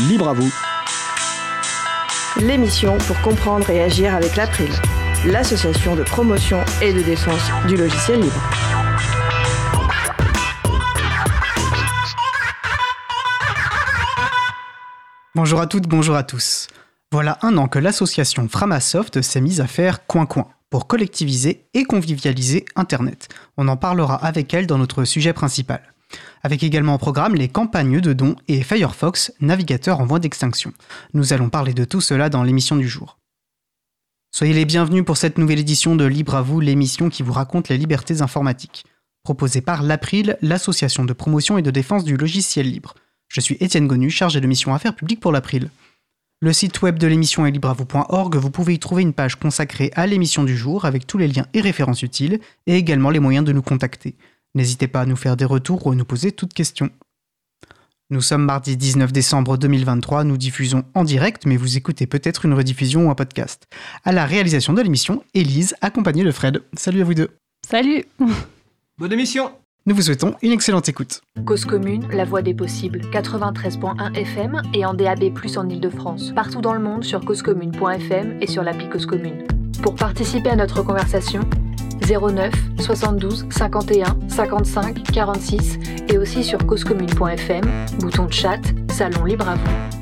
libre à vous. L'émission pour comprendre et agir avec l'April, l'association de promotion et de défense du logiciel libre. Bonjour à toutes, bonjour à tous. Voilà un an que l'association Framasoft s'est mise à faire coin-coin pour collectiviser et convivialiser Internet. On en parlera avec elle dans notre sujet principal. Avec également au programme les campagnes de dons et Firefox, navigateur en voie d'extinction. Nous allons parler de tout cela dans l'émission du jour. Soyez les bienvenus pour cette nouvelle édition de Libre à vous, l'émission qui vous raconte les libertés informatiques. Proposée par l'April, l'association de promotion et de défense du logiciel libre. Je suis Étienne Gonu, chargé de mission Affaires publiques pour l'April. Le site web de l'émission est libreavou.org. Vous pouvez y trouver une page consacrée à l'émission du jour avec tous les liens et références utiles et également les moyens de nous contacter. N'hésitez pas à nous faire des retours ou à nous poser toutes questions. Nous sommes mardi 19 décembre 2023, nous diffusons en direct, mais vous écoutez peut-être une rediffusion ou un podcast. À la réalisation de l'émission, Élise, accompagnée de Fred. Salut à vous deux. Salut Bonne émission Nous vous souhaitons une excellente écoute. Cause commune, la voix des possibles. 93.1 FM et en DAB+, en Ile-de-France. Partout dans le monde sur causecommune.fm et sur l'appli Cause Commune. Pour participer à notre conversation, 09 72 51 55 46 et aussi sur causecommune.fm, bouton de chat, salon libre à vous.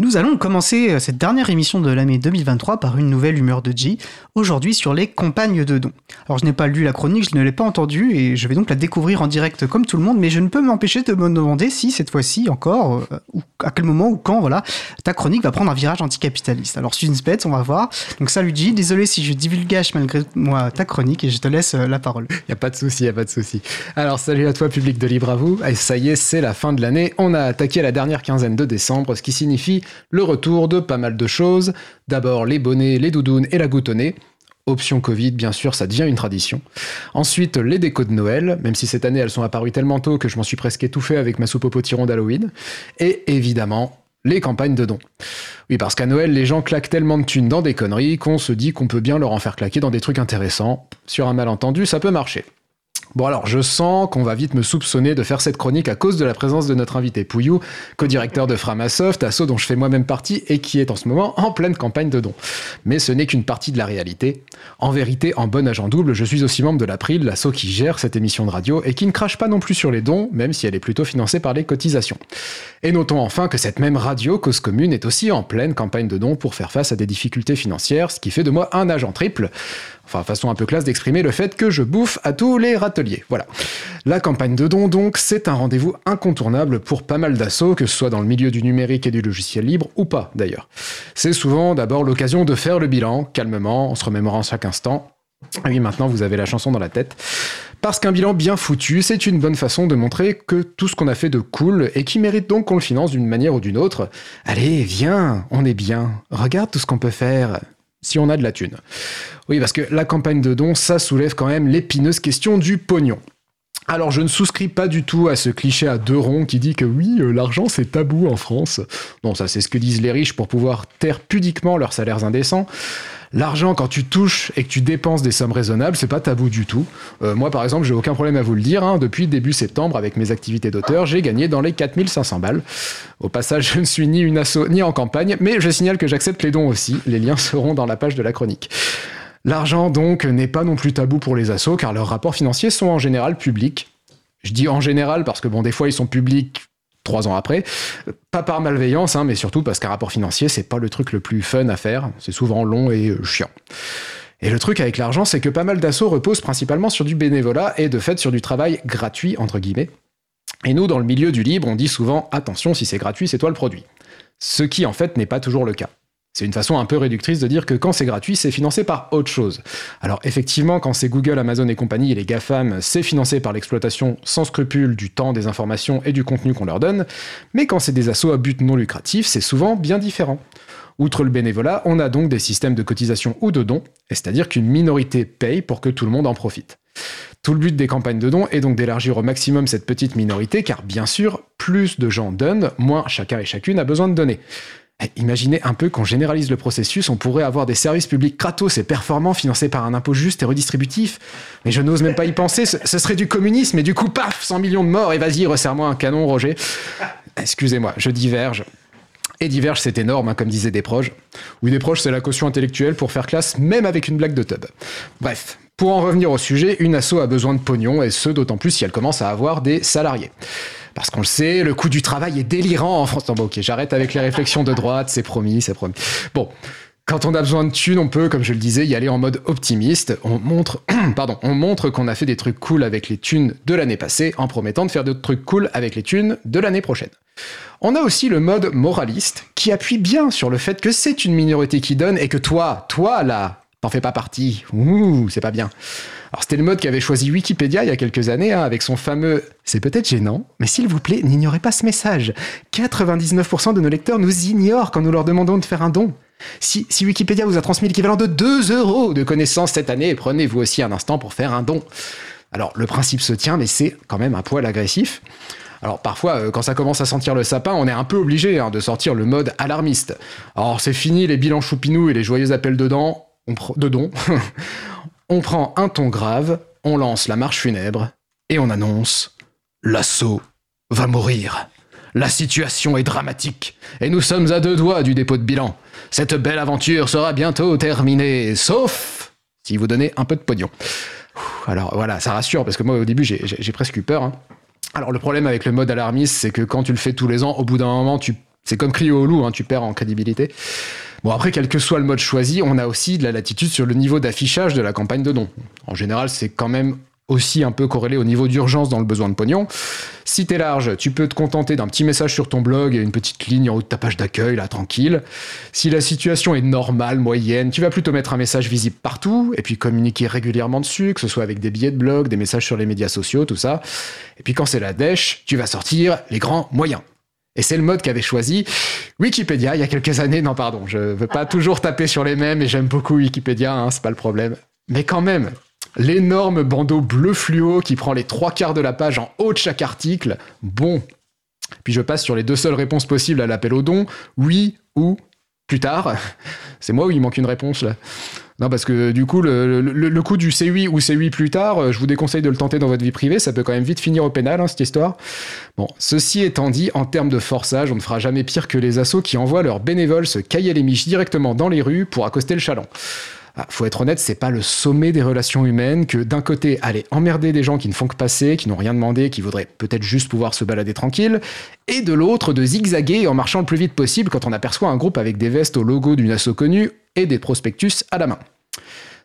Nous allons commencer cette dernière émission de l'année 2023 par une nouvelle humeur de G, aujourd'hui sur les compagnes de dons. Alors je n'ai pas lu la chronique, je ne l'ai pas entendue et je vais donc la découvrir en direct comme tout le monde, mais je ne peux m'empêcher de me demander si cette fois-ci encore, euh, ou à quel moment ou quand, voilà, ta chronique va prendre un virage anticapitaliste. Alors suspense, on va voir. Donc salut G, désolé si je divulgage malgré moi ta chronique et je te laisse euh, la parole. Y a pas de souci, y a pas de souci. Alors salut à toi public de Libre à vous. Et ça y est, c'est la fin de l'année. On a attaqué la dernière quinzaine de décembre, ce qui signifie le retour de pas mal de choses. D'abord les bonnets, les doudounes et la goutonnée. Option Covid, bien sûr, ça devient une tradition. Ensuite, les décos de Noël, même si cette année elles sont apparues tellement tôt que je m'en suis presque étouffé avec ma soupe au potiron d'Halloween. Et évidemment, les campagnes de dons. Oui, parce qu'à Noël, les gens claquent tellement de thunes dans des conneries qu'on se dit qu'on peut bien leur en faire claquer dans des trucs intéressants. Sur un malentendu, ça peut marcher. Bon alors, je sens qu'on va vite me soupçonner de faire cette chronique à cause de la présence de notre invité Pouillou, co-directeur de Framasoft, asso dont je fais moi-même partie et qui est en ce moment en pleine campagne de dons. Mais ce n'est qu'une partie de la réalité. En vérité, en bon agent double, je suis aussi membre de l'April, l'asso qui gère cette émission de radio et qui ne crache pas non plus sur les dons, même si elle est plutôt financée par les cotisations. Et notons enfin que cette même radio, Cause Commune, est aussi en pleine campagne de dons pour faire face à des difficultés financières, ce qui fait de moi un agent triple. Enfin, façon un peu classe d'exprimer le fait que je bouffe à tous les râteliers. Voilà. La campagne de dons, donc, c'est un rendez-vous incontournable pour pas mal d'assauts, que ce soit dans le milieu du numérique et du logiciel libre, ou pas d'ailleurs. C'est souvent d'abord l'occasion de faire le bilan, calmement, en se remémorant chaque instant. Oui, maintenant vous avez la chanson dans la tête. Parce qu'un bilan bien foutu, c'est une bonne façon de montrer que tout ce qu'on a fait de cool et qui mérite donc qu'on le finance d'une manière ou d'une autre. Allez, viens, on est bien. Regarde tout ce qu'on peut faire si on a de la thune. Oui, parce que la campagne de dons, ça soulève quand même l'épineuse question du pognon. Alors je ne souscris pas du tout à ce cliché à deux ronds qui dit que oui, euh, l'argent c'est tabou en France. Non, ça c'est ce que disent les riches pour pouvoir taire pudiquement leurs salaires indécents. L'argent, quand tu touches et que tu dépenses des sommes raisonnables, c'est pas tabou du tout. Euh, moi, par exemple, j'ai aucun problème à vous le dire. hein. Depuis début septembre, avec mes activités d'auteur, j'ai gagné dans les 4500 balles. Au passage, je ne suis ni une asso ni en campagne, mais je signale que j'accepte les dons aussi. Les liens seront dans la page de la chronique. L'argent, donc, n'est pas non plus tabou pour les assos, car leurs rapports financiers sont en général publics. Je dis en général parce que, bon, des fois, ils sont publics trois ans après. Pas par malveillance, hein, mais surtout parce qu'un rapport financier, c'est pas le truc le plus fun à faire. C'est souvent long et euh, chiant. Et le truc avec l'argent, c'est que pas mal d'assauts reposent principalement sur du bénévolat et de fait sur du travail gratuit, entre guillemets. Et nous, dans le milieu du libre, on dit souvent attention, si c'est gratuit, c'est toi le produit. Ce qui, en fait, n'est pas toujours le cas. C'est une façon un peu réductrice de dire que quand c'est gratuit, c'est financé par autre chose. Alors effectivement, quand c'est Google, Amazon et compagnie et les GAFAM, c'est financé par l'exploitation sans scrupule du temps, des informations et du contenu qu'on leur donne, mais quand c'est des assos à but non lucratif, c'est souvent bien différent. Outre le bénévolat, on a donc des systèmes de cotisation ou de dons, c'est-à-dire qu'une minorité paye pour que tout le monde en profite. Tout le but des campagnes de dons est donc d'élargir au maximum cette petite minorité, car bien sûr, plus de gens donnent, moins chacun et chacune a besoin de donner. Eh, Imaginez un peu qu'on généralise le processus, on pourrait avoir des services publics kratos et performants financés par un impôt juste et redistributif. Mais je n'ose même pas y penser, ce, serait du communisme et du coup, paf, 100 millions de morts et vas-y, resserre-moi un canon, Roger. Excusez-moi, je diverge. Et diverge, c'est énorme, hein, comme disaient des proches. Oui, des proches, c'est la caution intellectuelle pour faire classe, même avec une blague de tub. Bref, pour en revenir au sujet, une asso a besoin de pognon, et ce d'autant plus si elle commence à avoir des salariés. Parce qu'on le sait, le coût du travail est délirant en France. Non, bon, ok, j'arrête avec les réflexions de droite, c'est promis, c'est promis. Bon, quand on a besoin de thunes, on peut, comme je le disais, y aller en mode optimiste. On montre, pardon, on montre qu'on a fait des trucs cool avec les thunes de l'année passée en promettant de faire d'autres trucs cool avec les thunes de l'année prochaine. On a aussi le mode moraliste qui appuie bien sur le fait que c'est une minorité qui donne et que toi, toi là, t'en fais pas partie. Ouh, c'est pas bien. Alors c'était le mode qu'avait choisi Wikipédia il y a quelques années hein, avec son fameux C'est peut-être gênant, mais s'il vous plaît, n'ignorez pas ce message. 99% de nos lecteurs nous ignorent quand nous leur demandons de faire un don. Si, Wikipédia vous a transmis l'équivalent de 2 euros de connaissances cette année, prenez-vous aussi un instant pour faire un don. Alors le principe se tient, mais c'est quand même un poil agressif. Alors parfois, euh, quand ça commence à sentir le sapin, on est un peu obligé hein, de sortir le mode alarmiste. Alors c'est fini les bilans choupinous et les joyeux appels de, dents, on de on prend un ton grave, on lance la marche funèbre et on annonce l'assaut va mourir. La situation est dramatique et nous sommes à deux doigts du dépôt de bilan. Cette belle aventure sera bientôt terminée, sauf si vous donnez un peu de pognon. Alors voilà, ça rassure parce que moi au début j'ai presque eu peur. Hein. Alors le problème avec le mode alarmiste, c'est que quand tu le fais tous les ans, au bout d'un moment, c'est comme crier au loup, hein, tu perds en crédibilité. Bon après, quel que soit le mode choisi, on a aussi de la latitude sur le niveau d'affichage de la campagne de dons. En général, c'est quand même aussi un peu corrélé au niveau d'urgence dans le besoin de pognon. Si t'es large, tu peux te contenter d'un petit message sur ton blog et une petite ligne en haut de ta page d'accueil, là, tranquille. Si la situation est normale, moyenne, tu vas plutôt mettre un message visible partout et puis communiquer régulièrement dessus, que ce soit avec des billets de blog, des messages sur les médias sociaux, tout ça. Et puis quand c'est la dèche, tu vas sortir les grands moyens. Et c'est le mode qu'avait choisi Wikipédia il y a quelques années. Non, pardon, je veux pas toujours taper sur les mêmes et j'aime beaucoup Wikipédia, hein, c'est pas le problème. Mais quand même, l'énorme bandeau bleu fluo qui prend les trois quarts de la page en haut de chaque article. Bon. Puis je passe sur les deux seules réponses possibles à l'appel au don, oui ou plus tard. C'est moi où il manque une réponse là. Non, parce que du coup, le, coup du c'est oui ou c'est oui plus tard, euh, je vous déconseille de le tenter dans votre vie privée, ça peut quand même vite finir au pénal, hein, cette histoire. Bon, ceci étant dit, en termes de forçage, on ne fera jamais pire que les assos qui envoient leurs bénévoles se cailler les miches directement dans les rues pour accoster le chaland. Ah, faut être honnête, c'est pas le sommet des relations humaines que d'un côté aller emmerder des gens qui ne font que passer, qui n'ont rien demandé, qui voudraient peut-être juste pouvoir se balader tranquille, et de l'autre de zigzaguer en marchant le plus vite possible quand on aperçoit un groupe avec des vestes au logo d'une asso connue et des prospectus à la main.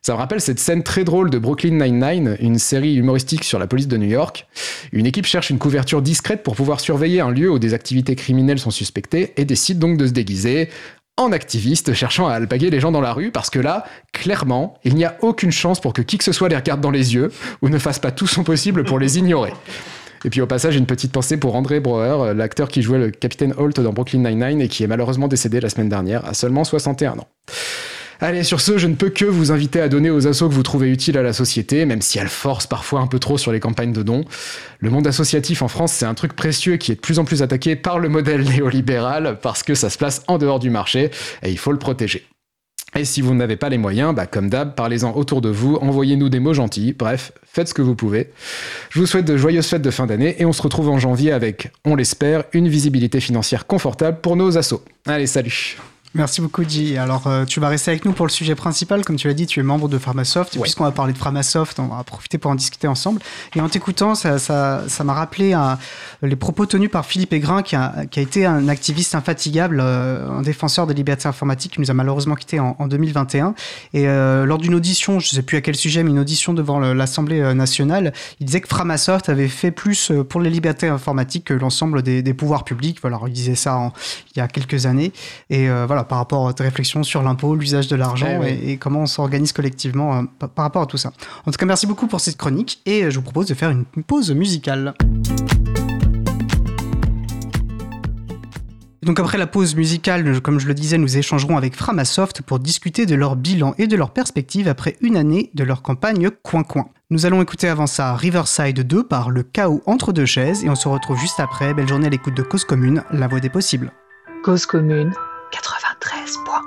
Ça me rappelle cette scène très drôle de Brooklyn Nine-Nine, une série humoristique sur la police de New York. Une équipe cherche une couverture discrète pour pouvoir surveiller un lieu où des activités criminelles sont suspectées et décide donc de se déguiser en activiste cherchant à alpaguer les gens dans la rue parce que là, clairement, il n'y a aucune chance pour que qui que ce soit les regarde dans les yeux ou ne fasse pas tout son possible pour les ignorer. Et puis au passage, une petite pensée pour André Broer, l'acteur qui jouait le capitaine Holt dans Brooklyn Nine-Nine et qui est malheureusement décédé la semaine dernière à seulement 61 ans. Allez, sur ce, je ne peux que vous inviter à donner aux assos que vous trouvez utiles à la société, même si elles forcent parfois un peu trop sur les campagnes de dons. Le monde associatif en France, c'est un truc précieux qui est de plus en plus attaqué par le modèle néolibéral parce que ça se place en dehors du marché et il faut le protéger. Et si vous n'avez pas les moyens, bah comme d'hab, parlez-en autour de vous, envoyez-nous des mots gentils, bref, faites ce que vous pouvez. Je vous souhaite de joyeuses fêtes de fin d'année et on se retrouve en janvier avec, on l'espère, une visibilité financière confortable pour nos assos. Allez, salut Merci beaucoup, Guy. Alors, euh, tu vas rester avec nous pour le sujet principal. Comme tu l'as dit, tu es membre de Pharmasoft. Et puisqu'on va parler de Pharmasoft, on va profiter pour en discuter ensemble. Et en t'écoutant, ça, ça, ça m'a rappelé un, les propos tenus par Philippe Aigrin, qui a, qui a été un activiste infatigable, euh, un défenseur des libertés informatiques, qui nous a malheureusement quittés en, en 2021. Et euh, lors d'une audition, je ne sais plus à quel sujet, mais une audition devant l'Assemblée nationale, il disait que Pharmasoft avait fait plus pour les libertés informatiques que l'ensemble des, des, pouvoirs publics. Voilà, il disait ça en, il y a quelques années. Et voilà, par rapport à tes réflexions sur l'impôt, l'usage de l'argent eh et, comment on s'organise collectivement euh, par, rapport à tout ça. En tout cas, merci beaucoup pour cette chronique et euh, je vous propose de faire une pause musicale. Donc après la pause musicale, comme je le disais, nous échangerons avec Framasoft pour discuter de leur bilan et de leur perspective après une année de leur campagne Coin Coin. Nous allons écouter avant ça Riverside 2 par Le chaos entre deux chaises et on se retrouve juste après. Belle journée à l'écoute de Cause Commune, la voix des possibles. Cause Commune 93.1 Эспо.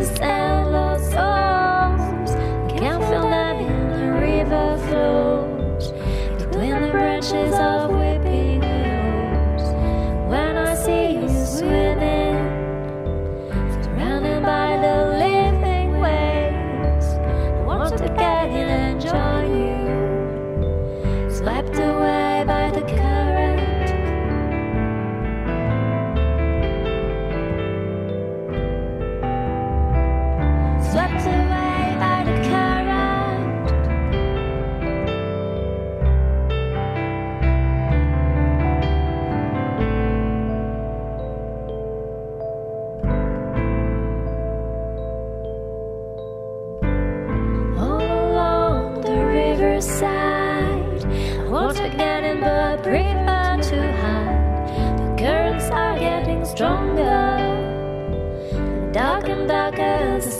And lost riverside, I want to get in but prefer to hide. The currents are getting stronger, dark and darker as the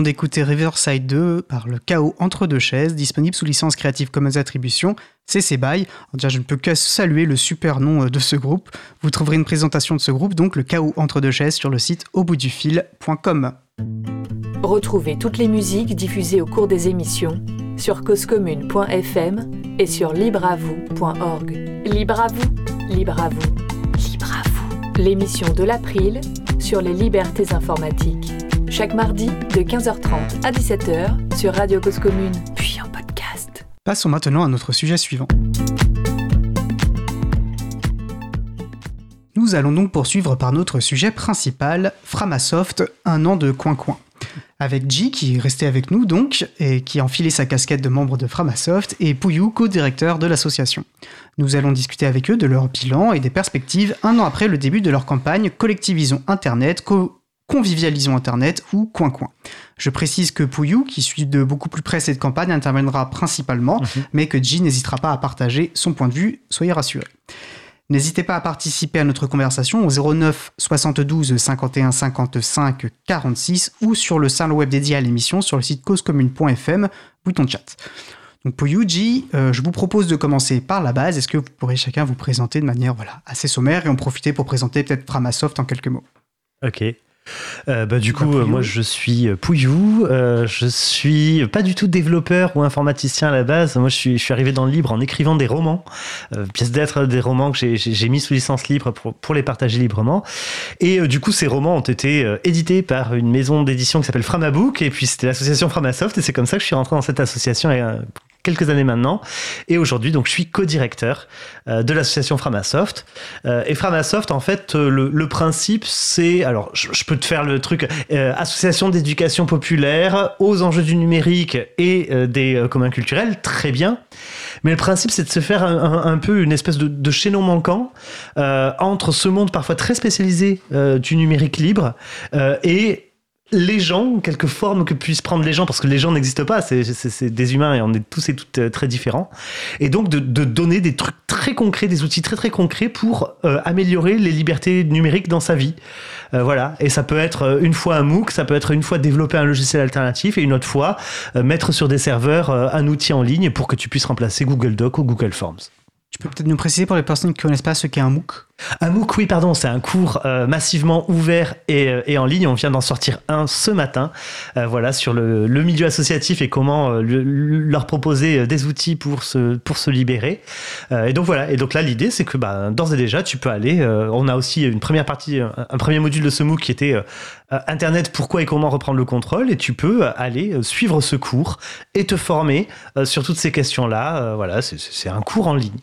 venons d'écouter Riverside 2 par le chaos entre deux chaises, disponible sous licence Creative Commons Attribution, CC BY. Déjà, je ne peux que saluer le super nom euh, de ce groupe. Vous trouverez une présentation de ce groupe, donc le chaos entre deux chaises, sur le site auboutdufil.com. Retrouvez toutes les musiques diffusées au cours des émissions sur causecommune.fm et sur libreavoue.org. Libre à vous, libre à vous, libre à vous. L'émission de l'April sur les libertés informatiques. Chaque mardi de 15h30 à 17h sur Radio Cause Commune, puis en podcast. Passons maintenant à notre sujet suivant. Nous allons donc poursuivre par notre sujet principal, Framasoft, un an de coin-coin. Avec G qui est resté avec nous donc, et qui a enfilé sa casquette de membre de Framasoft, et Pouillou, co-directeur de l'association. Nous allons discuter avec eux de leur bilan et des perspectives un an après le début de leur campagne Collectivisons Internet, co- Convivialisons Internet ou Coin-Coin. Je précise que Pouillou, qui suit de beaucoup plus près cette campagne, interviendra principalement, mais que G n'hésitera pas à partager son point de vue, soyez rassurés. N'hésitez pas à participer à notre conversation au 09 72 51 55 46 ou sur le salon web dédié à l'émission sur le site causecommune.fm, bouton chat. Donc pour Yuji, euh, je vous propose de commencer par la base. Est-ce que vous pourrez chacun vous présenter de manière voilà, assez sommaire et en profiter pour présenter peut-être Framasoft en quelques mots? Ok. Euh, bah, du coup, Pouillou. euh, moi je suis euh, Pouillou. Euh, je suis pas du tout développeur ou informaticien à la base. Moi je suis, je suis arrivé dans le libre en écrivant des romans, euh, pièces d'être des romans que j'ai- mis sous licence libre pour, pour les partager librement. Et euh, du coup, ces romans ont été euh, édités par une maison d'édition qui s'appelle Framabook. Et puis c'était l'association Framasoft. Et c'est comme ça que je suis rentré dans cette association euh, quelques années maintenant. Et aujourd'hui, donc, je suis co-directeur euh, de l'association Framasoft. Euh, et Framasoft, en fait, euh, le, principe, c'est, alors, je, peux te faire le truc, association d'éducation populaire aux enjeux du numérique et des communs culturels, très bien. Mais le principe, c'est de se faire un, peu une espèce de, de chaînon manquant entre ce monde parfois très spécialisé du numérique libre et les gens, quelques formes que puissent prendre les gens, parce que les gens n'existent pas, c'est des humains et on est tous et toutes euh, très différents. Et donc de, de donner des trucs très concrets, des outils très très concrets pour euh, améliorer les libertés numériques dans sa vie. Euh, voilà. Et ça peut être euh, une fois un MOOC, ça peut être une fois développer un logiciel alternatif et une autre fois euh, mettre sur des serveurs euh, un outil en ligne pour que tu puisses remplacer Google Doc ou Google Forms. Peut-être nous préciser pour les personnes qui ne connaissent pas ce qu'est un MOOC? Un MOOC, oui, pardon, c'est un cours euh, massivement ouvert et, euh, et en ligne. On vient d'en sortir un ce matin, euh, voilà, sur le, le milieu associatif et comment euh, le- le- leur proposer euh, des outils pour se, pour se libérer. Euh, et donc voilà. Et donc là, l'idée, c'est que bah, d'ores et déjà, tu peux aller. on a aussi une première partie, un, un premier module de ce MOOC qui était Internet, pourquoi et comment reprendre le contrôle. Et tu peux aller suivre ce cours et te former sur toutes ces questions-là. Voilà, c'est un cours en ligne.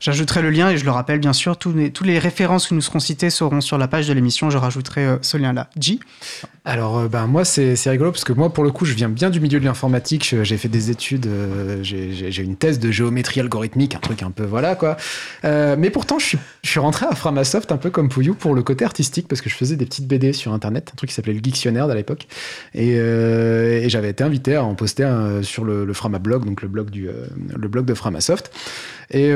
J'ajouterai le lien et je le rappelle bien sûr, tous les, tous les références qui nous seront citées seront sur la page de l'émission. Je rajouterai euh, ce lien-là. J, Alors, euh, ben, moi, c'est rigolo parce que moi, pour le coup, je viens bien du milieu de l'informatique. J'ai fait des études, euh, j'ai une thèse de géométrie algorithmique, un truc un peu voilà quoi. Euh, mais pourtant, je suis, je suis rentré à Framasoft un peu comme Pouillou pour le côté artistique parce que je faisais des petites BD sur internet, un truc qui s'appelait le Dictionnaire à l'époque. Et, j'avais été invité à en poster sur le, le Framablog, donc le blog, du, le blog de Framasoft. Et,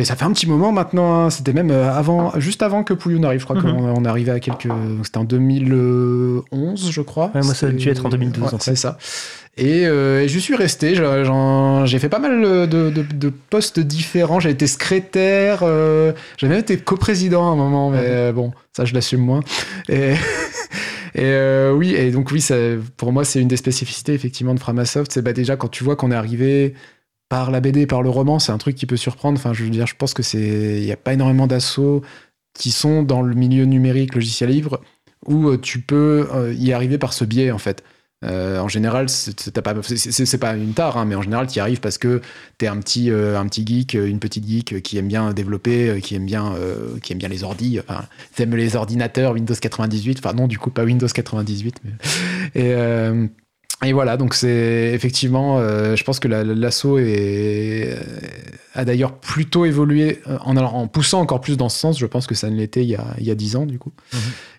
et ça fait un petit moment maintenant, hein. c'était même euh, avant, juste avant que Pouillou n'arrive. Je crois qu'on on est arrivé à quelques. C'était en 2011, je crois. Ouais, moi, ça a dû être en 2012, Ouais, en fait. c'est ça. Et, euh, et je suis resté. J'ai fait pas mal de, de- de postes différents. J'ai été secrétaire. euh, J'ai même été coprésident à un moment, mais euh, bon, ça je l'assume moins. Et, et euh, oui, et donc oui, ça, pour moi, c'est une des spécificités effectivement de Framasoft. C'est bah, déjà quand tu vois qu'on est arrivé par la BD, par le roman, c'est un truc qui peut surprendre. Enfin, je veux dire, je pense que c'est, il n'y a pas énormément d'assauts qui sont dans le milieu numérique, logiciel libre, où euh, tu peux euh, y arriver par ce biais en fait. Euh, en général, c'est pas, pas une tare, hein, mais en général, tu y arrives parce que t'es un petit, un petit geek, une petite geek qui aime bien développer, qui aime bien, qui aime bien les ordis, enfin, t'aimes les ordinateurs Windows 98, enfin non, du coup pas Windows 98, mais et et voilà, donc c'est effectivement, euh, je pense que la- l'assaut a d'ailleurs plutôt évolué euh, en, poussant encore plus dans ce sens. Je pense que ça ne l'était il y a, il y a 10 ans, du coup.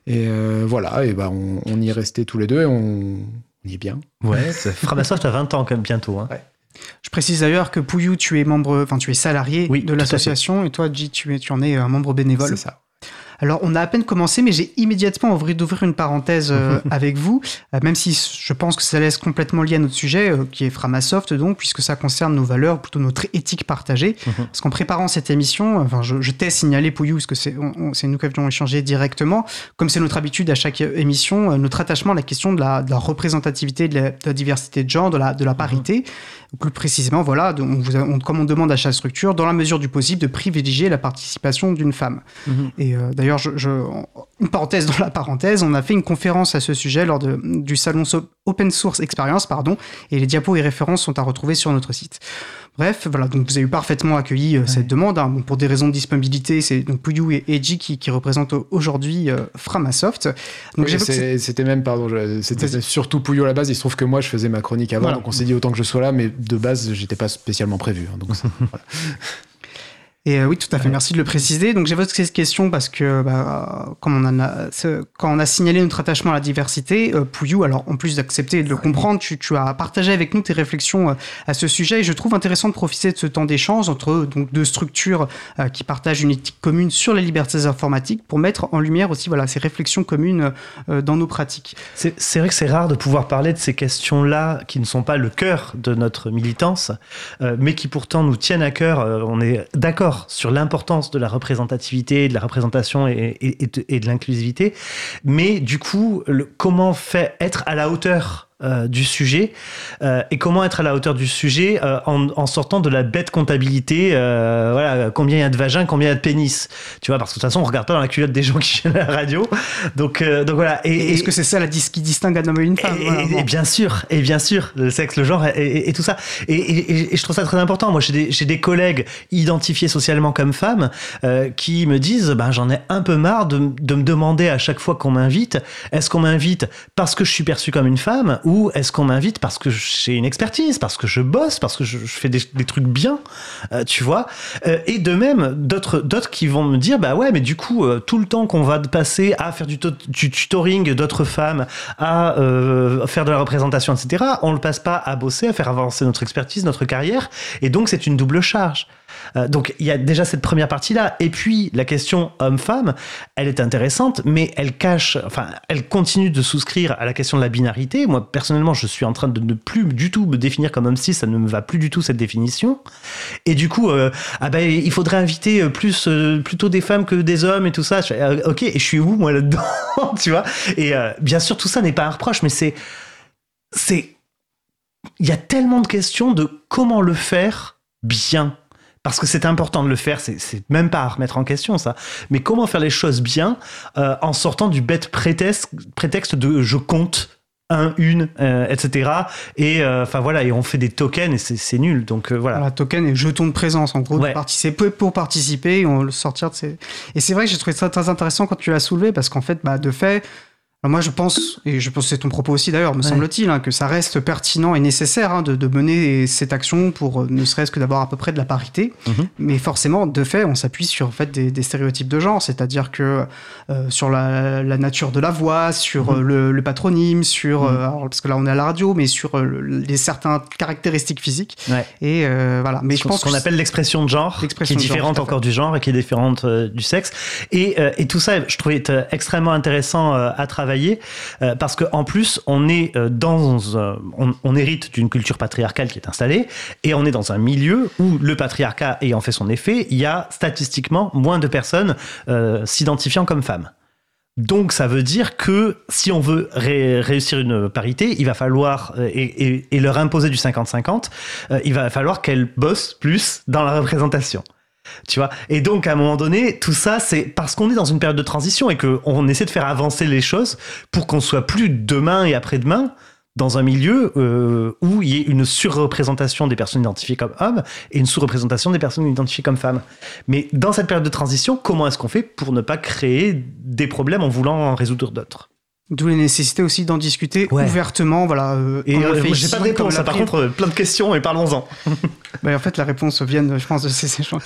Et euh, voilà, et ben on, on y est resté tous les deux et on, on y est bien. Ouais, Framasoft a 20 ans quand même bientôt. Hein. Je précise d'ailleurs que Pouillou, tu es membre, enfin tu es salarié Oui, de l'association et toi, tu, es, tu en es un membre bénévole. C'est ça. Alors, on a à peine commencé, mais j'ai immédiatement envie d'ouvrir une parenthèse euh, avec vous, euh, même si je pense que ça laisse complètement lié à notre sujet, euh, qui est Framasoft, donc, puisque ça concerne nos valeurs, plutôt notre éthique partagée. Parce qu'en préparant cette émission, enfin, je, je t'ai signalé, Pouillou, parce que c'est nous qui avions échangé directement, comme c'est notre habitude à chaque émission, notre attachement à la question de la, de la représentativité, de la, de la diversité de genre, de la, de la parité. Plus précisément, voilà, de- on vous a- on- comme on demande à chaque structure, dans la mesure du possible, de privilégier la participation d'une femme. Et euh, d'ailleurs, je, je- une parenthèse dans la parenthèse, on a fait une conférence à ce sujet lors de- du salon So- Open Source Experience, pardon, et les diapos et références sont à retrouver sur notre site. Bref, voilà, donc vous avez parfaitement accueilli euh, cette demande. hein. Bon, pour des raisons de disponibilité, c'est donc et Eji qui, qui représentent aujourd'hui euh, Framasoft. Donc Oui, C'était même, pardon, c'était surtout Pouillot à la base. Il se trouve que moi, je faisais ma chronique avant, Voilà. donc on s'est dit autant que je sois là, mais de base, j'étais pas spécialement prévu. hein, donc voilà. Et euh, oui, tout à fait. Merci de le préciser. Donc j'évoque cette question parce que, bah, comme on en a, ce- quand on a signalé notre attachement à la diversité, euh, Pouillou, alors en plus d'accepter et de le comprendre, tu, tu as partagé avec nous tes réflexions euh, à ce sujet. Et je trouve intéressant de profiter de ce temps d'échange entre donc deux structures qui partagent une éthique commune sur les libertés informatiques pour mettre en lumière aussi voilà ces réflexions communes dans nos pratiques. C'est vrai que c'est rare de pouvoir parler de ces questions-là qui ne sont pas le cœur de notre militance, mais qui pourtant nous tiennent à cœur. On est d'accord sur l'importance de la représentativité, de la représentation et, de, l'inclusivité, mais du coup, comment faire être à la hauteur euh, du sujet euh, et comment être à la hauteur du sujet euh, en, en sortant de la bête comptabilité voilà combien il y a de vagins combien il y a de pénis tu vois parce que de toute façon on regarde pas dans la culotte des gens qui viennent à la radio donc donc voilà et, Et Est-ce et- que c'est ça la dis- qui distingue un homme et une femme et, Voilà, et- bon. et bien sûr, et bien sûr, le sexe, le genre et, tout ça. Et, je trouve ça très important. Moi, j'ai des, j'ai des collègues identifiés socialement comme femmes qui me disent, ben, j'en ai un peu marre de, de me demander à chaque fois qu'on m'invite, est-ce qu'on m'invite parce que je suis perçue comme une femme ou est-ce qu'on m'invite parce que j'ai une expertise, parce que je bosse, parce que je, fais des, trucs bien, euh, tu vois. Euh, et de même, d'autres, d'autres qui vont me dire, bah ouais, mais du coup, euh, tout le temps qu'on va passer à faire du, du tutoring d'autres femmes, à faire de la représentation, etc., on le passe pas à bosser, à faire avancer notre expertise, notre carrière. Et donc, c'est une double charge. Euh, donc, il y a déjà cette première partie-là. Et puis, la question homme-femme, elle est intéressante, mais elle cache, enfin, elle continue de souscrire à la question de la binarité. Moi, personnellement, je suis en train de ne plus du tout me définir comme homme cis, ça ne me va plus du tout cette définition. Et du coup, euh, ah ben, il faudrait inviter euh, plus, plutôt des femmes que des hommes et tout ça. Ok, et je suis où, moi, là-dedans, tu vois? Et bien sûr, tout ça n'est pas un reproche, mais c'est, c'est, il y a tellement de questions de comment le faire bien. Parce que c'est important de le faire, c'est, c'est même pas à remettre en question ça. Mais comment faire les choses bien euh, en sortant du bête prétexte, prétexte de je compte un, une, euh, etc. Et euh, enfin voilà, et on fait des tokens et c'est, c'est nul. Donc euh, voilà. Voilà, token et jeton de présence, en gros, Ouais. de participer pour participer, et on le sortir de ces. Et c'est vrai que j'ai trouvé ça très intéressant quand tu l'as soulevé, parce qu'en fait, bah, de fait, moi je pense, et je pense que c'est ton propos aussi d'ailleurs, me Ouais. semble-t-il, hein, que ça reste pertinent et nécessaire hein, de, de mener cette action pour euh, ne serait-ce que d'avoir à peu près de la parité. Mhm. Mais forcément, de fait, on s'appuie sur en fait, des, des stéréotypes de genre, c'est-à-dire que euh, sur la, la nature de la voix, sur Mhm. euh, le, le patronyme, sur, Mhm. euh, alors, parce que là on est à la radio, mais sur le- les certaines caractéristiques physiques. Ouais. Et voilà. Mais je ce pense qu'on appelle l'expression de genre, qui est différente encore du genre et qui est différente du sexe. Et, et tout ça, je trouvais extrêmement intéressant à travailler euh, parce qu'en plus, on est euh, dans, euh, on, hérite d'une culture patriarcale qui est installée et on est dans un milieu où le patriarcat ayant fait son effet, il y a statistiquement moins de personnes s'identifiant comme femmes. Donc ça veut dire que si on veut ré- réussir une parité, il va falloir, et, leur imposer du 50-50, euh, il va falloir qu'elles bossent plus dans la représentation. Tu vois Et donc, à un moment donné, tout ça, c'est parce qu'on est dans une période de transition et qu'on essaie de faire avancer les choses pour qu'on soit plus demain et après-demain dans un milieu euh, où il y ait une surreprésentation des personnes identifiées comme hommes et une sous-représentation des personnes identifiées comme femmes. Mais dans cette période de transition, comment est-ce qu'on fait pour ne pas créer des problèmes en voulant en résoudre d'autres? D'où la nécessité aussi d'en discuter Ouais. ouvertement, voilà. euh, Et euh, j'ai pas de réponse, hein, par contre, euh, plein de questions et parlons-en. Bah, en fait, la réponse vient, je pense, de ces échanges.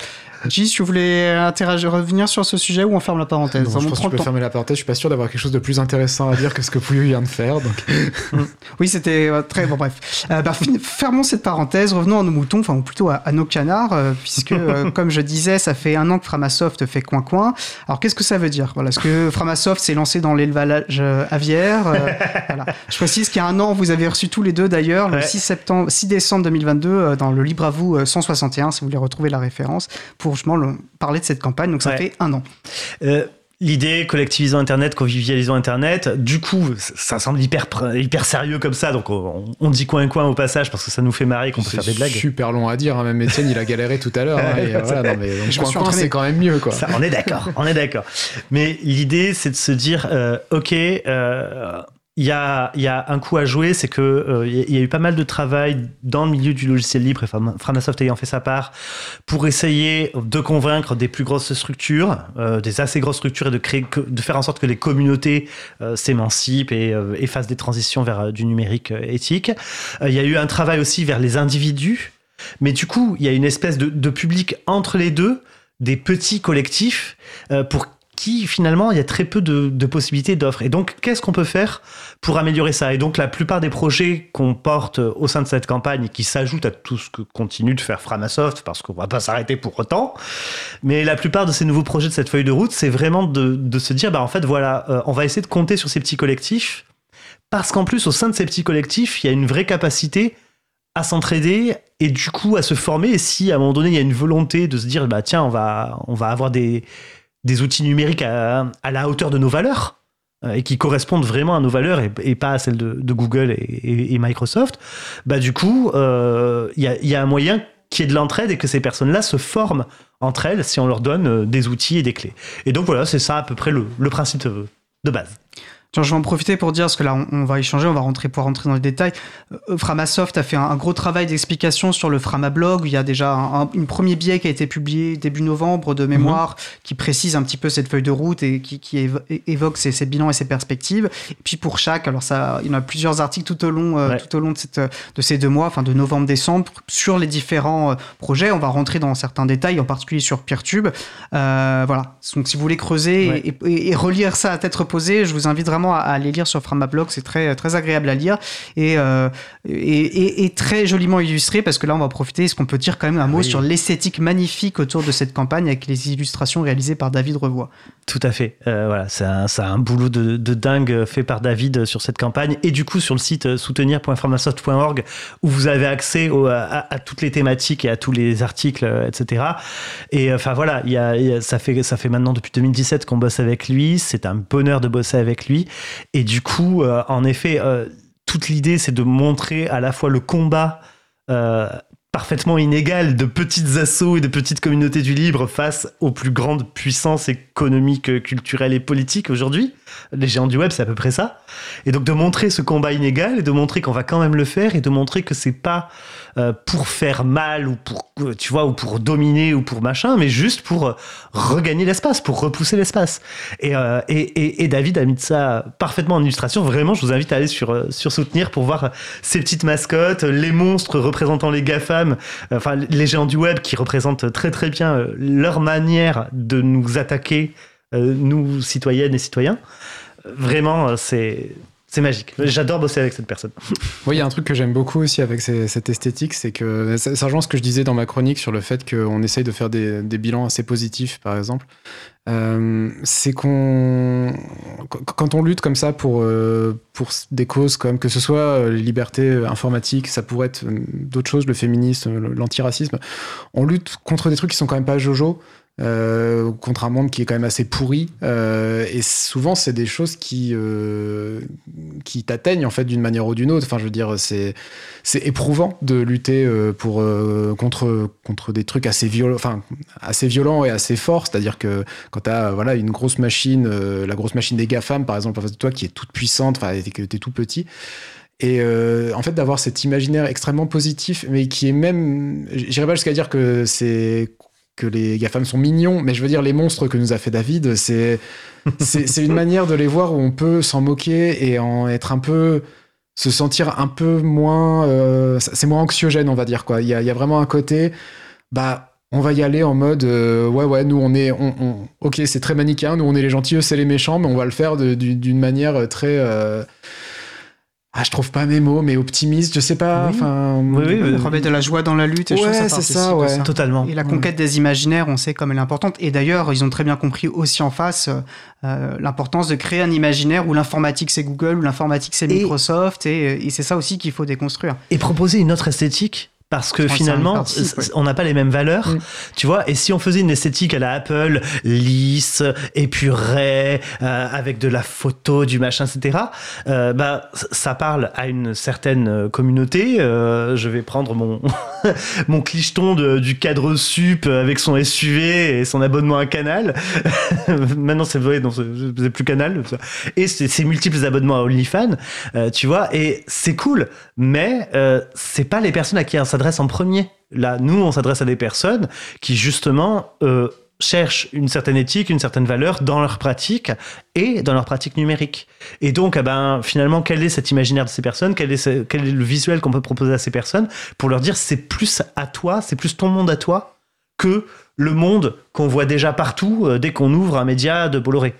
Gis, tu voulais interagir, revenir sur ce sujet ou on ferme la parenthèse? Non, On je pense que tu le peux temps. fermer la parenthèse. Je suis pas sûr d'avoir quelque chose de plus intéressant à dire que ce que Pouillou vient de faire. Donc, Oui, c'était euh, très bon. Bref, Euh, bah, fermons cette parenthèse. Revenons à nos moutons, enfin ou plutôt à, à nos canards, euh, puisque euh, comme je disais, ça fait un an que Framasoft fait coin coin. Alors qu'est-ce que ça veut dire? Voilà, est-ce que Framasoft s'est lancé dans l'élevage euh, aviaire Euh, voilà. Je précise qu'il y a un an, vous avez reçu tous les deux d'ailleurs, le Ouais. 6 septembre, 6 décembre 2022, euh, dans le Libre à vous euh, 161, si vous voulez retrouver la référence, pour justement le- parler de cette campagne. Donc ça Ouais. fait un an. L'idée, collectivisons Internet, convivialisons Internet, du coup, ça semble hyper, hyper sérieux comme ça, donc on, on dit coin-coin au passage parce que ça nous fait marrer qu'on peut faire des blagues. super long à dire. hein. Même Étienne, il a galéré tout à l'heure. hein, euh, voilà, coin-coin, c'est quand même mieux, quoi. Ça, on est d'accord, on est d'accord. Mais l'idée, c'est de se dire, euh, ok, euh, il y, a, un coup à jouer, c'est que euh, y a- eu pas mal de travail dans le milieu du logiciel libre, et Framasoft ayant fait sa part, pour essayer de convaincre des plus grosses structures, euh, des assez grosses structures, et de, créer, de faire en sorte que les communautés euh, s'émancipent et, et fassent des transitions vers du numérique éthique. Il y a eu un travail aussi vers les individus, mais du coup, il y a une espèce de, de public entre les deux, des petits collectifs, pour qui finalement il y a très peu de, possibilités d'offres. Et donc, qu'est-ce qu'on peut faire pour améliorer ça? Et donc, la plupart des projets qu'on porte au sein de cette campagne, qui s'ajoutent à tout ce que continue de faire Framasoft, parce qu'on va pas s'arrêter pour autant, mais la plupart de ces nouveaux projets de cette feuille de route, c'est vraiment de, de se dire, bah en fait, voilà, euh, on va essayer de compter sur ces petits collectifs, parce qu'en plus, au sein de ces petits collectifs, il y a une vraie capacité à s'entraider et du coup à se former. Et si à un moment donné il y a une volonté de se dire bah tiens on va on va avoir des des outils numériques à, la hauteur de nos valeurs, euh, et qui correspondent vraiment à nos valeurs et, pas à celles de, Google et, Microsoft, bah du coup, euh, il y, a, un moyen qui est de l'entraide et que ces personnes-là se forment entre elles si on leur donne euh, des outils et des clés. Et donc voilà, c'est ça à peu près le, principe de base. Tiens, je vais en profiter pour dire, parce que là, on, on va échanger, on va rentrer, pouvoir rentrer dans les détails. Euh, Framasoft a fait un, un gros travail d'explication sur le Framablog. Il y a déjà un, un une premier billet qui a été publié début novembre de mémoire, qui précise un petit peu cette feuille de route et qui, qui évo- é- évoque ses, ses bilans et ses perspectives. Et puis pour chaque, alors ça, il y en a plusieurs articles tout au long, euh, Ouais. tout au long de, cette, de ces deux mois, enfin de novembre-décembre, sur les différents euh, projets. On va rentrer dans certains détails, en particulier sur Peertube. Voilà. Donc si vous voulez creuser Ouais. et, et- et relire ça à tête reposée, je vous invite vraiment à, à aller lire sur Framablog. C'est très, très agréable à lire et, euh, et, et- et très joliment illustré parce que là, on va profiter. Est-ce qu'on peut dire quand même un mot Oui. sur l'esthétique magnifique autour de cette campagne avec les illustrations réalisées par David Revoix? Tout à fait. Euh, voilà, c'est un, boulot de, de dingue fait par David sur cette campagne et du coup sur le site euh, soutenir.framasoft.org où vous avez accès au- à, à toutes les thématiques et à tous les articles, etc. Et enfin voilà, il y a, il y a- ça, fait, ça fait maintenant depuis 2017 qu'on bosse avec lui. C'est un bonheur de bosser avec lui. Et du coup, euh, en effet, euh, toute l'idée c'est de montrer à la fois le combat. euh, parfaitement inégal de petites assauts et de petites communautés du libre face aux plus grandes puissances économiques, culturelles et politiques aujourd'hui. Les géants du web, c'est à peu près ça. Et donc de montrer ce combat inégal et de montrer qu'on va quand même le faire et de montrer que c'est pas euh, pour faire mal ou pour, tu vois, ou pour dominer ou pour machin, mais juste pour euh, regagner l'espace, pour repousser l'espace. Et, euh, et, et, David a mis ça parfaitement en illustration. Vraiment, je vous invite à aller sur, euh, sur Soutenir pour voir euh, ces petites mascottes, les monstres représentant les GAFAM, enfin les géants du web qui représentent très très bien leur manière de nous attaquer, nous citoyennes et citoyens. Euh, Vraiment, euh, c'est c'est magique. J'adore bosser avec cette personne. Oui, il y a un truc que j'aime beaucoup aussi avec cette esthétique, c'est que ça, rejoint ce que je disais dans ma chronique sur le fait qu'on essaye de faire des, bilans assez positifs, par exemple. Euh, c'est qu'on qu- quand on lutte comme ça pour euh, pour des causes comme que ce soit euh, les libertés informatiques, ça pourrait être euh, d'autres choses, le féminisme, l'antiracisme, on lutte contre des trucs qui sont quand même pas jojo. Euh, contre un monde qui est quand même assez pourri. Euh, et souvent c'est des choses qui euh, qui t'atteignent en fait d'une manière ou d'une autre. Enfin je veux dire c'est c'est éprouvant de lutter euh, pour contre contre des trucs assez violents enfin assez violents et assez forts. C'est-à-dire que quand t'as voilà une grosse machine la grosse machine des GAFAM par exemple en face de toi qui est toute puissante enfin que t'es tout petit. Et en fait d'avoir cet imaginaire extrêmement positif mais qui est même j'irais pas jusqu'à dire que c'est que les GAFAM sont mignons, mais je veux dire, les monstres que nous a fait David, c'est une manière de les voir où on peut s'en moquer et en être un peu se sentir un peu moins euh, c'est moins anxiogène on va dire quoi. Il y a, y a vraiment un côté bah on va y aller en mode euh, ouais ouais nous on est on, on- ok c'est très manichéen nous on est les gentils eux c'est les méchants mais on va le faire d'une manière très euh, ah je trouve pas mes mots mais optimiste je sais pas Oui. enfin Oui, oui, euh, Remettre de la joie dans la lutte et Ouais, ça c'est ça, de ouais. Totalement. Et la conquête des imaginaires, on sait comme elle est importante. Et d'ailleurs, ils ont très bien compris aussi en face euh, euh, l'importance de créer un imaginaire où l'informatique c'est Google, où l'informatique c'est Microsoft, et, et c'est ça aussi qu'il faut déconstruire. et proposer une autre esthétique parce que ça finalement, ouais. on n'a pas les mêmes valeurs, Mm. tu vois. Et si on faisait une esthétique à la Apple, lisse, épurée, euh, avec de la photo, du machin, etc., euh, bah, ça parle à une certaine euh, communauté. Euh, je vais prendre mon, mon clicheton de- du cadre sup avec son SUV et son abonnement à Canal. Maintenant, c'est vrai, non, c'est plus Canal. ça. Et ses multiples abonnements à OnlyFans, euh, tu vois. Et c'est cool, mais euh, c'est pas les personnes à qui on s'adresse en premier. Là, nous, on s'adresse à des personnes qui, justement, euh, cherchent une certaine éthique, une certaine valeur dans leur pratique et dans leur pratique numérique. Et donc, eh ben, finalement, quel est cet imaginaire de ces personnes? Quel est, ce- quel est le visuel qu'on peut proposer à ces personnes pour leur dire c'est plus à toi, c'est plus ton monde à toi que le monde qu'on voit déjà partout euh, dès qu'on ouvre un média de Bolloré.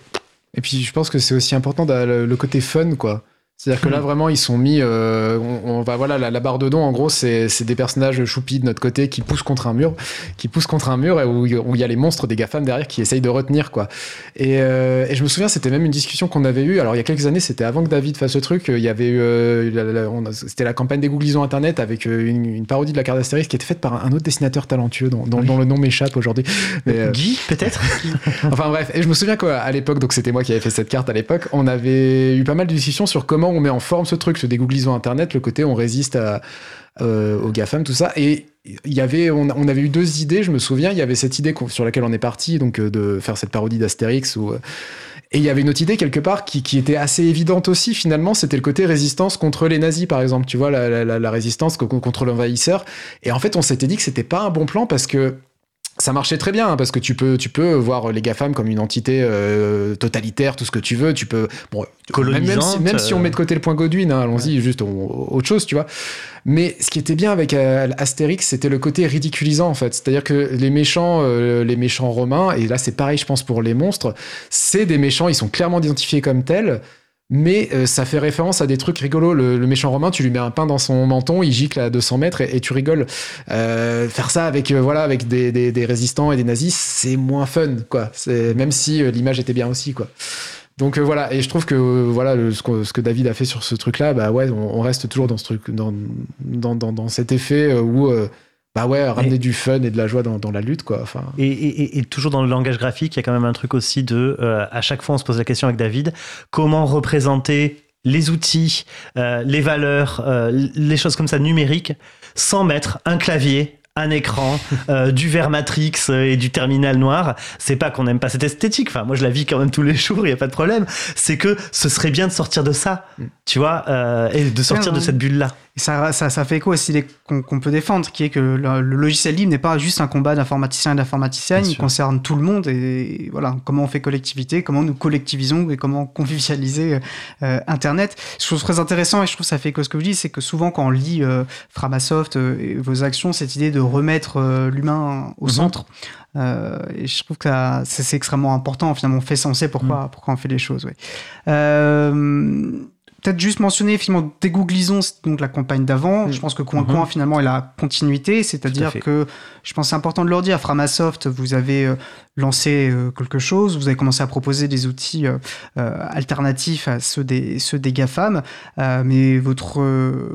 Et puis je pense que c'est aussi important le côté fun, quoi. C'est-à-dire que là, vraiment, ils sont mis. euh, on, on va, voilà, la, la barre de don, en gros, c'est c'est des personnages choupis de notre côté qui poussent contre un mur, qui poussent contre un mur et où il y a les monstres des GAFAM derrière qui essayent de retenir, quoi. Et, euh, et je me souviens, c'était même une discussion qu'on avait eue. Alors, il y a quelques années, c'était avant que David fasse ce truc. Il y avait eu. euh, c'était la campagne des googlisons Internet avec une, une parodie de la carte d'Astérix qui était faite par un, autre dessinateur talentueux dont, dont- dont le nom m'échappe aujourd'hui. Guy, peut-être Enfin bref, et je me souviens qu'à l'époque, donc c'était moi qui avais fait cette carte à l'époque, on avait eu pas mal de discussions sur comment on met en forme ce truc, ce dégooglisant internet, le côté on résiste euh, aux GAFAM, tout ça. Et y avait, on, avait eu deux idées, je me souviens. Il y avait cette idée sur laquelle on est parti, donc euh, de faire cette parodie d'Astérix euh, et il y avait une autre idée quelque part qui, était assez évidente aussi finalement, c'était le côté résistance contre les nazis par exemple, tu vois, la, la- la- résistance co- contre l'envahisseur. Et en fait, on s'était dit que c'était pas un bon plan parce que ça marchait très bien hein, parce que tu peux, tu peux voir les GAFAM comme une entité euh, totalitaire, tout ce que tu veux. Tu peux, bon, même, même si, on euh, met de côté le point Godwin, hein, allons-y, juste on- autre chose, tu vois. Mais ce qui était bien avec euh, Astérix, c'était le côté ridiculisant en fait. C'est-à-dire que les méchants, euh, les méchants romains, et là c'est pareil, je pense pour les monstres, c'est des méchants, ils sont clairement identifiés comme tels. Mais euh, ça fait référence à des trucs rigolos. Le, méchant romain, tu lui mets un pain dans son menton, il gicle à 200 mètres et, tu rigoles. Euh, faire ça avec euh, voilà avec des, résistants et des nazis, c'est moins fun quoi. Même si l'image était bien aussi quoi. Donc voilà, et je trouve que voilà ce, que, David a fait sur ce truc-là, bah ouais, on, on reste toujours dans ce truc, dans dans, dans, dans cet effet où bah ouais, ramener du fun et de la joie dans, dans la lutte quoi. Enfin, Et, et- et- toujours dans le langage graphique, il y a quand même un truc aussi de, euh, à chaque fois on se pose la question avec David, comment représenter les outils, euh, les valeurs, euh, les choses comme ça numériques, sans mettre un clavier, un écran, euh, du verre Matrix et du terminal noir. C'est pas qu'on n'aime pas cette esthétique. Enfin, moi, je la vis quand même tous les jours. Il y a pas de problème. C'est que ce serait bien de sortir de ça, tu vois, euh, et de sortir Ouais, de cette bulle-là. Et ça, ça, ça fait écho aussi des- qu'on qu'on peut défendre, qui est que le, le logiciel libre n'est pas juste un combat d'informaticiens et d'informaticiennes, il sûr. concerne tout le monde. Et voilà, comment on fait collectivité, comment nous collectivisons et comment convivialiser euh, Internet. Je trouve très intéressant et je trouve que ça fait écho à ce que vous dites, c'est que souvent quand on lit euh, Framasoft euh, et vos actions, cette idée de remettre euh, l'humain au Mhm. centre. Euh, et je trouve que c'est extrêmement important. Finalement, on fait sait pourquoi, pourquoi on fait les choses. Ouais. Euh, Peut-être juste mentionner finalement dégooglisons c'est donc la campagne d'avant. Mm. Je pense que Coin. Coin finalement est la continuité, c'est-à-dire à que je pense que c'est important de leur dire. Framasoft, vous avez euh, lancé euh, quelque chose, vous avez commencé à proposer des outils euh, alternatifs à ceux des ceux des GAFAM, mais votre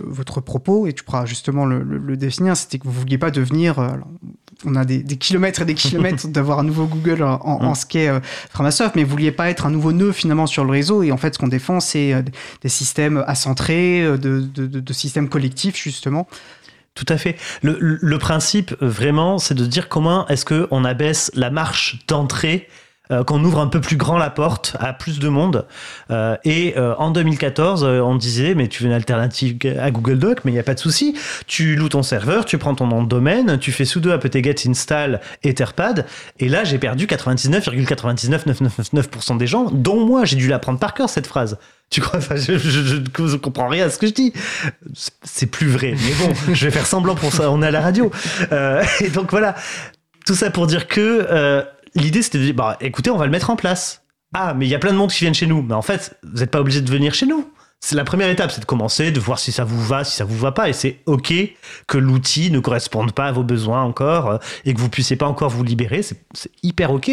votre propos et tu pourras justement le, le- le définir, c'était que vous vouliez pas devenir. alors, on a des, des kilomètres et des kilomètres d'avoir un nouveau Google en, en, en ce qu'est euh, Framasoft, mais vous vouliez pas être un nouveau nœud finalement sur le réseau. Et en fait, ce qu'on défend, c'est euh, des systèmes accentrés, euh, de, de, de- de systèmes collectifs justement. Tout à fait. Le, le- principe, vraiment, c'est de dire comment est-ce qu'on abaisse la marche d'entrée, euh, qu'on ouvre un peu plus grand la porte à plus de monde. Euh, et euh, en 2014, euh, on disait, mais tu veux une alternative à Google Doc, mais il n'y a pas de souci. Tu loues ton serveur, tu prends ton nom de domaine, tu fais sudo apt-get install etherpad, et là, j'ai perdu 99,99999% des gens, dont moi, j'ai dû l'apprendre par cœur, cette phrase. Tu crois? Enfin, je, je, je ne comprends rien à ce que je dis. C'est- plus vrai, mais bon, je vais faire semblant pour ça. On est à la radio. Euh, et donc voilà, tout ça pour dire que l'idée c'était de dire, bah, écoutez, on va le mettre en place. Ah, mais il y a plein de monde qui viennent chez nous. Mais en fait, vous n'êtes pas obligé de venir chez nous. C'est la première étape, c'est de commencer, de voir si ça vous va, si ça vous va pas. Et c'est OK que l'outil ne corresponde pas à vos besoins encore euh, et que vous puissiez pas encore vous libérer. C'est c'est hyper OK.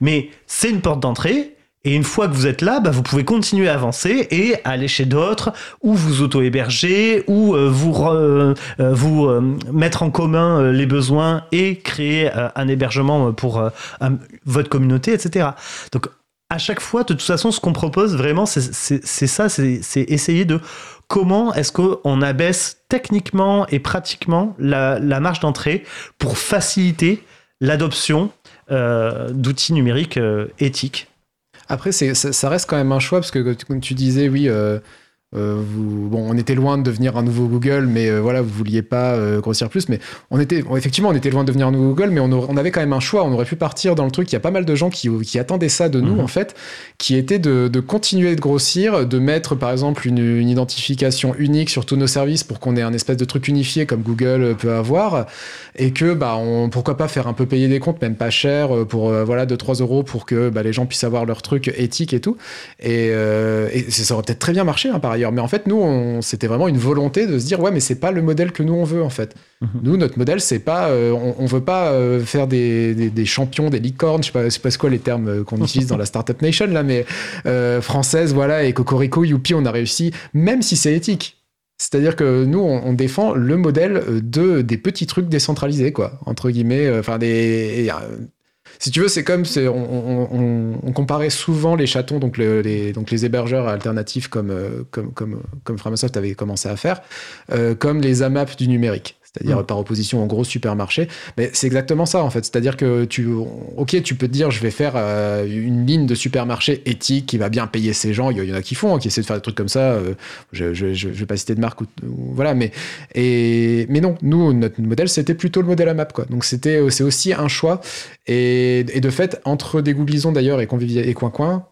Mais c'est une porte d'entrée. Et une fois que vous êtes là, bah, vous pouvez continuer à avancer et aller chez d'autres, ou vous auto-héberger, ou euh, vous, euh, euh, mettre en commun les besoins et créer un hébergement pour votre communauté, etc. Donc, à chaque fois, de toute façon, ce qu'on propose vraiment, c'est ça, c'est essayer de comment est-ce qu'on abaisse techniquement et pratiquement la, la marche d'entrée pour faciliter l'adoption d'outils numériques éthiques. Après, ça, ça reste quand même un choix parce que comme tu disais, oui, euh, euh, vous, bon, on était loin de devenir un nouveau Google, mais euh, voilà, vous vouliez pas euh, grossir plus. Mais on était, effectivement, on était loin de devenir un nouveau Google, mais on, avait quand même un choix. On aurait pu partir dans le truc. Il y a pas mal de gens qui, qui attendaient ça de nous, Mhm. en fait, qui était de, de continuer de grossir, de mettre par exemple une, une identification unique sur tous nos services pour qu'on ait un espèce de truc unifié comme Google peut avoir, et que bah, on, pourquoi pas faire un peu payer des comptes, même pas cher, pour voilà 2-3 euros pour que bah, les gens puissent avoir leur truc éthique et tout. Et, et ça aurait peut-être très bien marché hein, par ailleurs. Ailleurs. Mais en fait, nous, c'était vraiment une volonté de se dire, ouais, mais c'est pas le modèle que nous on veut en fait. Mhm. Nous, notre modèle, c'est pas, euh, on, on veut pas euh, faire des, des, des champions, des licornes. Je sais pas, je sais pas quoi les termes euh, qu'on utilise dans la startup nation là, mais euh, française, voilà, et Cocorico, youpi, on a réussi, même si c'est éthique. C'est-à-dire que nous, on, on défend le modèle de des petits trucs décentralisés, quoi, entre guillemets. Enfin, des. Si tu veux, c'est comme c'est- on, on- on- on comparait souvent les chatons, donc, le- les, donc les hébergeurs alternatifs comme, euh, comme, comme, comme Framasoft avait commencé à faire, euh, comme les AMAP du numérique. C'est-à-dire Mm. par opposition aux gros supermarchés. Mais c'est exactement ça, en fait. C'est-à-dire que tu, ok, tu peux te dire, je vais faire euh, une ligne de supermarché éthique qui va bien payer ces gens. Il y, en a qui font, hein, qui essaient de faire des trucs comme ça. euh, je, je, je, je vais pas citer de marque ou, ou- voilà, mais et mais non, nous notre modèle c'était plutôt le modèle AMAP quoi. Donc c'était c'est aussi un choix et, et de fait entre dégoublisons d'ailleurs et convivia et coin coin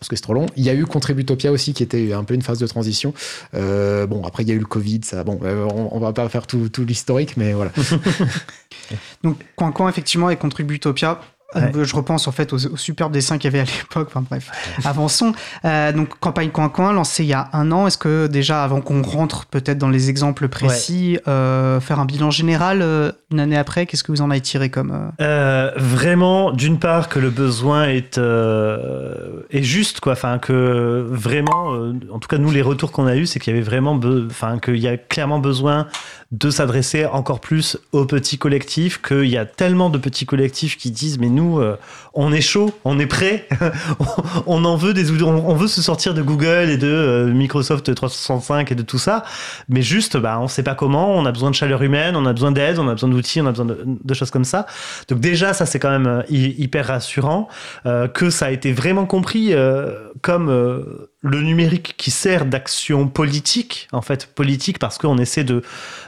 parce que c'est trop long. Il y a eu Contributopia aussi qui était un peu une phase de transition. Euh, bon, après il y a eu le Covid, ça. Bon, euh, on, on va pas faire tout, tout l'historique, mais voilà. Donc, Coin Coin, effectivement, et Contributopia. Ouais. Euh, Je repense en fait aux, aux superbes dessins qu'il y avait à l'époque. Enfin bref, avançons. Euh, donc campagne coin coin lancée il y a un an. Est-ce que déjà avant qu'on rentre peut-être dans les exemples précis, euh, faire un bilan général euh, une année après, qu'est-ce que vous en avez tiré comme vraiment, d'une part, que le besoin est, est juste, quoi. Enfin, que vraiment, en tout cas, nous, les retours qu'on a eus, c'est qu'il y avait vraiment, enfin, qu'il y a clairement besoin de s'adresser encore plus aux petits collectifs, qu'il y a tellement de petits collectifs qui disent, mais nous, euh, on est chaud, on est prêt, on en veut des, on, veut se sortir de Google et de euh, Microsoft 365 et de tout ça, mais juste, bah, on sait pas comment, on a besoin de chaleur humaine, on a besoin d'aide, on a besoin d'outils, on a besoin de, choses comme ça. Donc déjà, ça c'est quand même euh, hy- hyper rassurant que ça a été vraiment compris comme le numérique qui sert d'action politique, en fait politique parce qu'on essaie de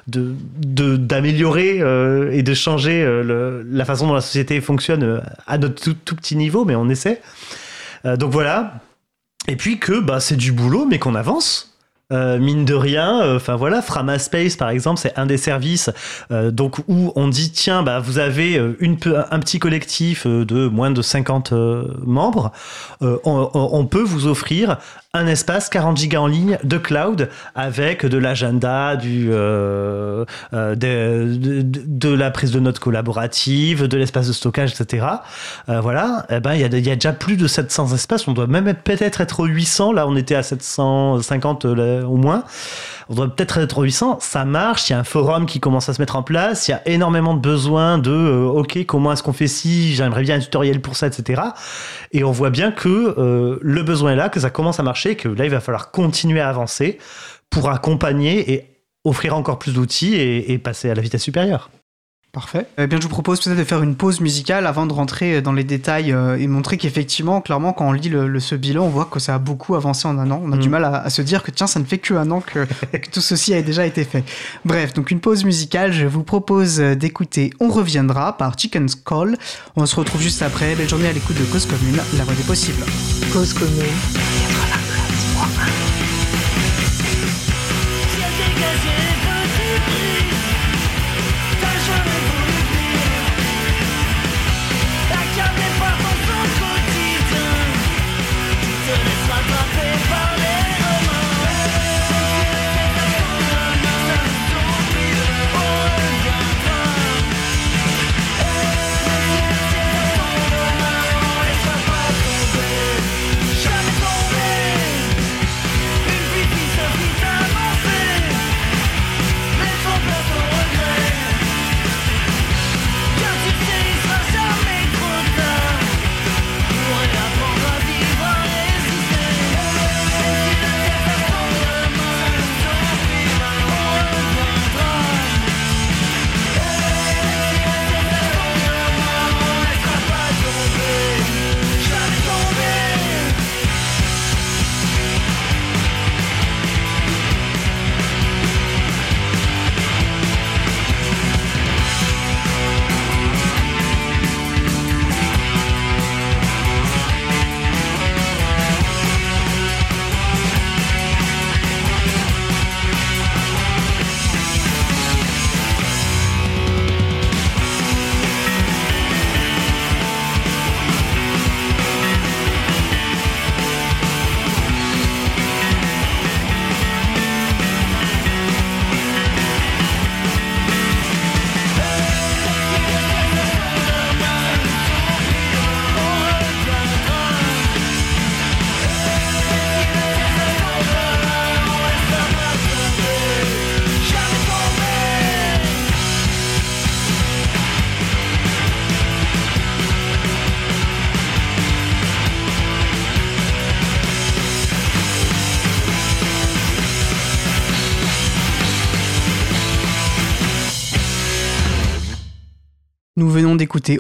de- de- d'améliorer euh, et de changer euh, la façon dont la société fonctionne euh, à notre tout, tout petit niveau, mais on essaie. Euh, donc voilà. Et puis que bah, c'est du boulot, mais qu'on avance. Euh, mine de rien, enfin voilà, Framaspace par exemple, c'est un des services euh, donc où on dit tiens bah vous avez euh, une un petit collectif euh, de moins de 50 euh, membres, euh, on, peut vous offrir un espace 40 gigas en ligne de cloud avec de l'agenda, du euh, euh, de, la prise de notes collaborative, de l'espace de stockage, etc. Euh, voilà, eh ben il y a, déjà plus de 700 espaces. On doit même être- peut-être être aux 800. Là, on était à 750 euh, au moins. On doit peut-être être aux 800. Ça marche. Il y a un forum qui commence à se mettre en place. Il y a énormément de besoins de euh, OK, comment est-ce qu'on fait ci J'aimerais bien un tutoriel pour ça, etc. Et on voit bien que euh, le besoin est là, que ça commence à marcher, que là, il va falloir continuer à avancer pour accompagner et offrir encore plus d'outils et passer à la vitesse supérieure. Parfait. Eh bien, je vous propose peut-être de faire une pause musicale avant de rentrer dans les détails euh, et montrer qu'effectivement, clairement, quand on lit ce bilan, on voit que ça a beaucoup avancé en un an. On a du mm. mal à, se dire que tiens, ça ne fait que un an que, tout ceci a déjà été fait. Bref, donc une pause musicale. Je vous propose euh, d'écouter On reviendra par Chicken's Call. On se retrouve juste après. Belle journée à l'écoute de Cause Commune, la voix des possibles. Cause Commune.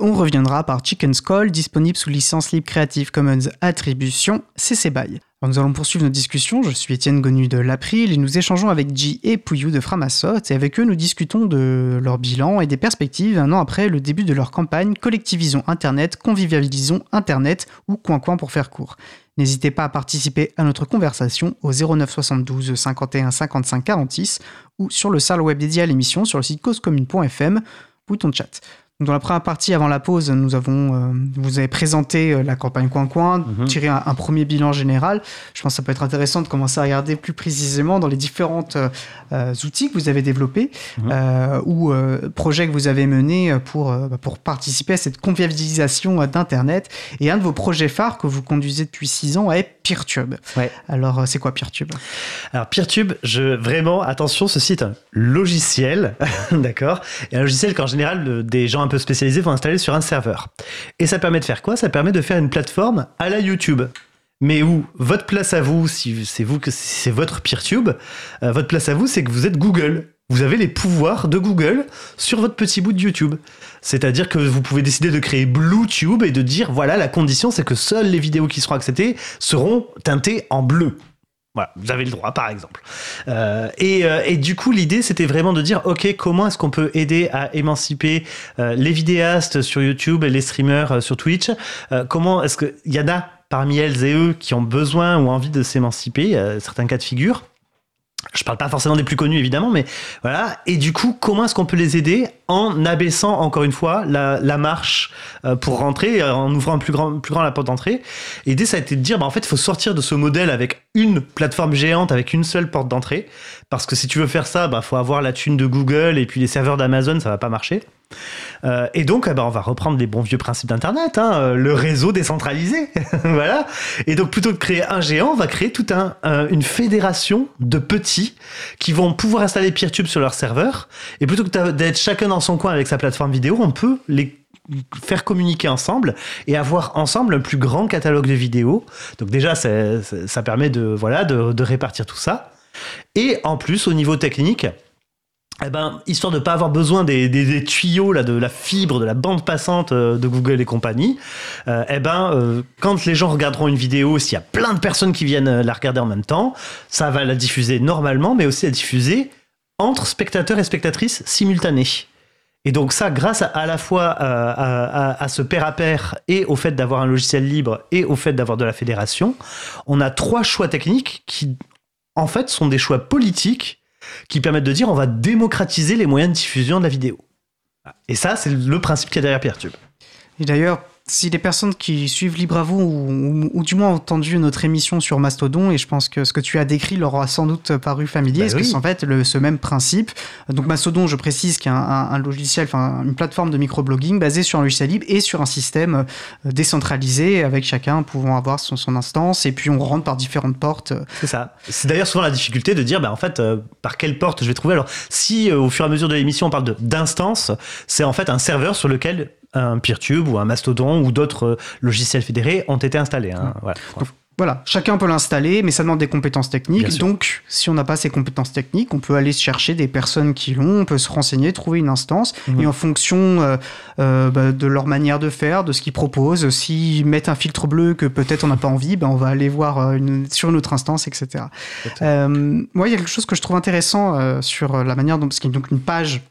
On reviendra par Chicken Skull, disponible sous licence libre Creative Commons Attribution CC BY. Alors, nous allons poursuivre notre discussion. Je suis Étienne Gonu de l'April et nous échangeons avec J et Pouillou de Framasoft et avec eux nous discutons de leur bilan et des perspectives un an après le début de leur campagne Collectivisons Internet, convivialisons Internet ou Coin Coin pour faire court. N'hésitez pas à participer à notre conversation au 09 72 51 55 46 ou sur le salon web dédié à l'émission sur le site causecommune.fm, bouton chat. Dans la première partie, avant la pause, nous avons, euh, vous avez présenté euh, la campagne Coin Coin, Mhm. tiré un, un premier bilan général. Je pense que ça peut être intéressant de commencer à regarder plus précisément dans les différentes euh, outils que vous avez développés Mhm. euh, ou projets que vous avez menés pour, bah, pour participer à cette convivialisation d'Internet. Et un de vos projets phares que vous conduisez depuis six ans est PeerTube. Ouais. Alors, c'est quoi PeerTube? Alors PeerTube, je vraiment attention, ceci est un logiciel, d'accord, et un logiciel qu'en général des gens un peu spécialisés vont installer sur un serveur. Et ça permet de faire quoi? Ça permet de faire une plateforme à la YouTube. Mais où votre place à vous, si c'est vous que c'est votre PeerTube, euh, votre place à vous, c'est que vous êtes Google. Vous avez les pouvoirs de Google sur votre petit bout de YouTube. C'est-à-dire que vous pouvez décider de créer BlueTube et de dire voilà, la condition c'est que seules les vidéos qui seront acceptées seront teintées en bleu. Voilà, vous avez le droit, par exemple. Euh, et, euh, et du coup, l'idée, c'était vraiment de dire, OK, comment est-ce qu'on peut aider à émanciper euh, les vidéastes sur YouTube et les streamers euh, sur Twitch? Euh, Comment est-ce qu'il y en a parmi elles et eux qui ont besoin ou envie de s'émanciper, euh, certains cas de figure? Je parle pas forcément des plus connus évidemment, mais voilà. Et du coup, comment est-ce qu'on peut les aider en abaissant encore une fois la, marche euh, pour rentrer, euh, en ouvrant plus grand, plus grand la porte d'entrée? L'idée, ça a été de dire, bah, en fait, il faut sortir de ce modèle avec une plateforme géante, avec une seule porte d'entrée, parce que si tu veux faire ça, bah, faut avoir la thune de Google et puis les serveurs d'Amazon, ça va pas marcher. Euh, et donc, eh ben, on va reprendre les bons vieux principes d'Internet, hein, euh, le réseau décentralisé, voilà. Et donc, plutôt que de créer un géant, on va créer toute un, un- une fédération de petits qui vont pouvoir installer PeerTube sur leur serveur. Et plutôt que d'être chacun dans son coin avec sa plateforme vidéo, on peut les faire communiquer ensemble et avoir ensemble un plus grand catalogue de vidéos. Donc déjà, ça permet de, voilà, de répartir tout ça. Et en plus, au niveau technique, eh ben, histoire de ne pas avoir besoin des, des- tuyaux, là, de la fibre, de la bande passante euh, de Google et compagnie, euh, eh ben, euh, quand les gens regarderont une vidéo, s'il y a plein de personnes qui viennent la regarder en même temps, ça va la diffuser normalement, mais aussi la diffuser entre spectateurs et spectatrices simultanés. Et donc ça, grâce à, la fois à, à- ce pair à pair et au fait d'avoir un logiciel libre et au fait d'avoir de la fédération, on a trois choix techniques qui, en fait, sont des choix politiques qui permettent de dire on va démocratiser les moyens de diffusion de la vidéo. Et ça, c'est le principe qu'il y a derrière PeerTube. Et d'ailleurs, si les personnes qui suivent Libre à vous ou, ou- ou du moins ont entendu notre émission sur Mastodon, et je pense que ce que tu as décrit leur aura sans doute paru familier, Bah parce que oui. c'est en fait le, ce même principe? Donc Mastodon, je précise, qui est un, un- un logiciel, enfin une plateforme de microblogging basée sur un logiciel libre et sur un système euh, décentralisé avec chacun pouvant avoir son, son instance, et puis on rentre par différentes portes. C'est ça. C'est d'ailleurs souvent la difficulté de dire, bah, en fait, euh, par quelle porte je vais trouver? Alors, si euh, au fur et à mesure de l'émission on parle d'instance, c'est en fait un serveur sur lequel un PeerTube ou un Mastodon ou d'autres euh, logiciels fédérés ont été installés. hein. Voilà. Voilà, chacun peut l'installer, mais ça demande des compétences techniques. Donc, si on n'a pas ces compétences techniques, on peut aller chercher des personnes qui l'ont, on peut se renseigner, trouver une instance, Mhm. et en fonction euh, euh, bah, de leur manière de faire, de ce qu'ils proposent, s'ils mettent un filtre bleu que peut-être on n'a pas envie, ben on va aller voir euh, une- sur une autre instance, etc. Euh, moi, il y a quelque chose que je trouve intéressant euh, sur la manière dont, parce qu'il y a donc une page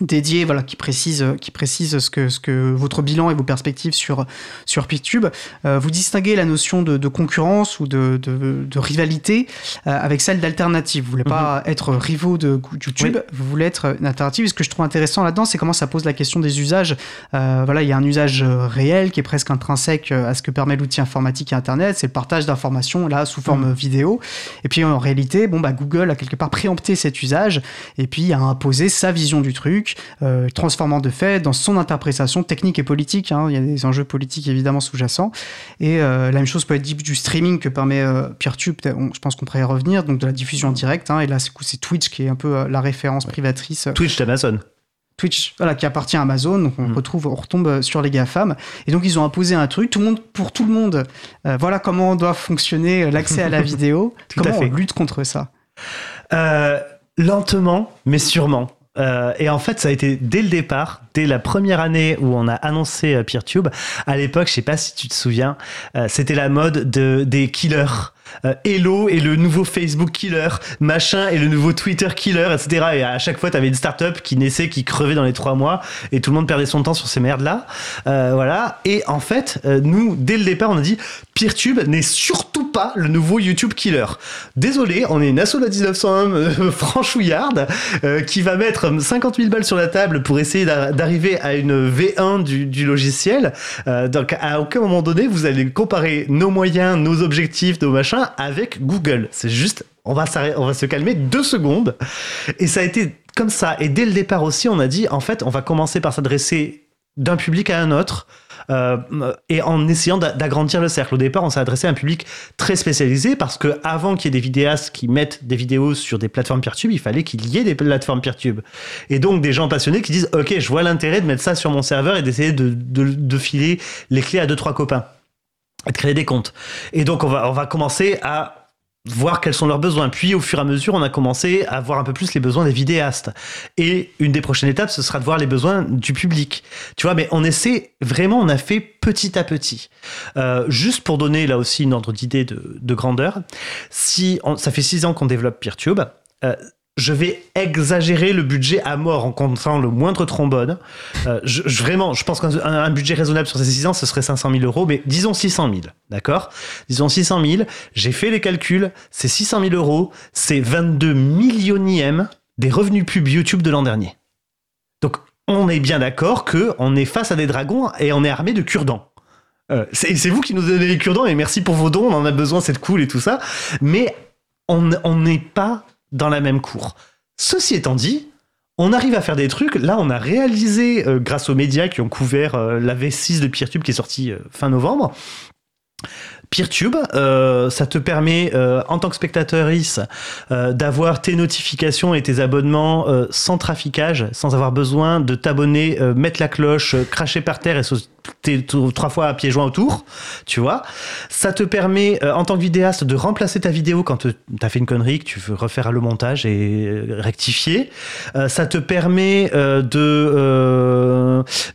dédié voilà qui précise qui précise ce que ce que votre bilan et vos perspectives sur sur PeerTube. Euh, vous distinguez la notion de, de concurrence ou de, de, de rivalité euh, avec celle d'alternative. Vous voulez pas être rivaux de YouTube Oui. vous voulez être une alternative. Et ce que je trouve intéressant là-dedans c'est comment ça pose la question des usages. Euh, voilà il y a un usage euh, réel qui est presque intrinsèque euh, à ce que permet l'outil informatique et internet. C'est le partage d'informations là sous forme vidéo. Et puis en réalité bon bah Google a quelque part préempté cet usage. Et puis a imposé sa vision du truc, euh, transformant de fait dans son interprétation technique et politique. hein. Il y a des enjeux politiques évidemment sous-jacents. Et euh, la même chose peut être du streaming que permet euh, PeerTube. on- je pense qu'on pourrait y revenir, donc de la diffusion en direct. hein. et là, c'est Twitch qui est un peu la référence privatrice. Twitch d'Amazon. Twitch, voilà, qui appartient à Amazon, donc on Mhm. retrouve, on retombe sur les GAFAM. Et donc ils ont imposé un truc, tout le monde, pour tout le monde. euh, voilà comment doit fonctionner l'accès à la vidéo. Comment on lutte contre ça? Euh, lentement, mais sûrement. Euh, et en fait, ça a été dès le départ, dès la première année où on a annoncé euh, PeerTube. À l'époque, je sais pas si tu te souviens, euh, c'était la mode de, des killers. Euh, Hello est le nouveau Facebook killer, machin est le nouveau Twitter killer, etc. Et à chaque fois, tu avais une startup qui naissait, qui crevait dans les trois mois, et tout le monde perdait son temps sur ces merdes-là. Euh, voilà. Et en fait, euh, nous, dès le départ, on a dit PeerTube n'est surtout pas le nouveau YouTube killer. Désolé, on est une asso de 1901 euh, franchouillarde qui va mettre 50 000 balles sur la table pour essayer d'a- d'arriver à une V1 du, logiciel. Donc, à aucun moment donné, vous allez comparer nos moyens, nos objectifs, nos machins avec Google. C'est juste, on va, se calmer deux secondes. Et ça a été comme ça. Et dès le départ aussi, on a dit, en fait, on va commencer par s'adresser d'un public à un autre. euh, et en essayant d'a- d'agrandir le cercle. Au départ, on s'est adressé à un public très spécialisé parce que avant qu'il y ait des vidéastes qui mettent des vidéos sur des plateformes PeerTube, il fallait qu'il y ait des plateformes PeerTube. Et donc des gens passionnés qui disent OK, je vois l'intérêt de mettre ça sur mon serveur et d'essayer de, de, de filer les clés à deux trois copains et de créer des comptes. Et donc on va on va commencer à voir quels sont leurs besoins. Puis au fur et à mesure, on a commencé à voir un peu plus les besoins des vidéastes. Et une des prochaines étapes, ce sera de voir les besoins du public. Tu vois, mais on essaie vraiment, on a fait petit à petit. Euh, juste pour donner là aussi une ordre d'idée de, de grandeur, si on- ça fait six ans qu'on développe PeerTube, euh, je vais exagérer le budget à mort en comptant le moindre trombone. Euh, vraiment, je pense qu'un un budget raisonnable sur ces 6 ans, ce serait 500 000 euros, mais disons 600 000, d'accord? Disons 600 000, j'ai fait les calculs, c'est 600 000 euros, c'est 22 millionièmes des revenus pub YouTube de l'an dernier. Donc, on est bien d'accord que on est face à des dragons et on est armé de cure-dents. Euh, c'est vous qui nous donnez les cure-dents et merci pour vos dons, on en a besoin, c'est cool et tout ça. Mais on n'est pas dans la même cour. Ceci étant dit, on arrive à faire des trucs. Là, on a réalisé, euh, grâce aux médias qui ont couvert euh, la V6 de PeerTube qui est sortie euh, fin novembre. PeerTube, euh, ça te permet, euh, en tant que spectateur IS, euh, d'avoir tes notifications et tes abonnements euh, sans traficage, sans avoir besoin de t'abonner, mettre la cloche, cracher par terre et sauter trois fois à pieds joints autour, tu vois. Ça te permet, en tant que vidéaste, de remplacer ta vidéo quand tu as fait une connerie, que tu veux refaire le montage et rectifier. Ça te permet de,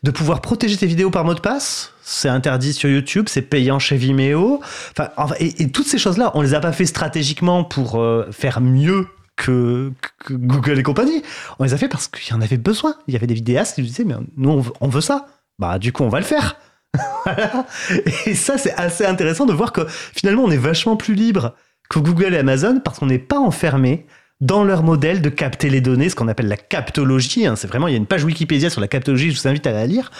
de pouvoir protéger tes vidéos par mot de passe. C'est interdit sur YouTube, c'est payant chez Vimeo. Enfin, et, et toutes ces choses-là, on les a pas fait stratégiquement pour euh, faire mieux que, Google et compagnie. On les a fait parce qu'il y en avait besoin. Il y avait des vidéastes qui nous disaient, mais nous, on veut, ça. Bah, du coup, on va le faire. Et ça, c'est assez intéressant de voir que finalement, on est vachement plus libre que Google et Amazon parce qu'on n'est pas enfermé dans leur modèle de capter les données, ce qu'on appelle la captologie. hein. C'est vraiment, il y a une page Wikipédia sur la captologie, je vous invite à la lire.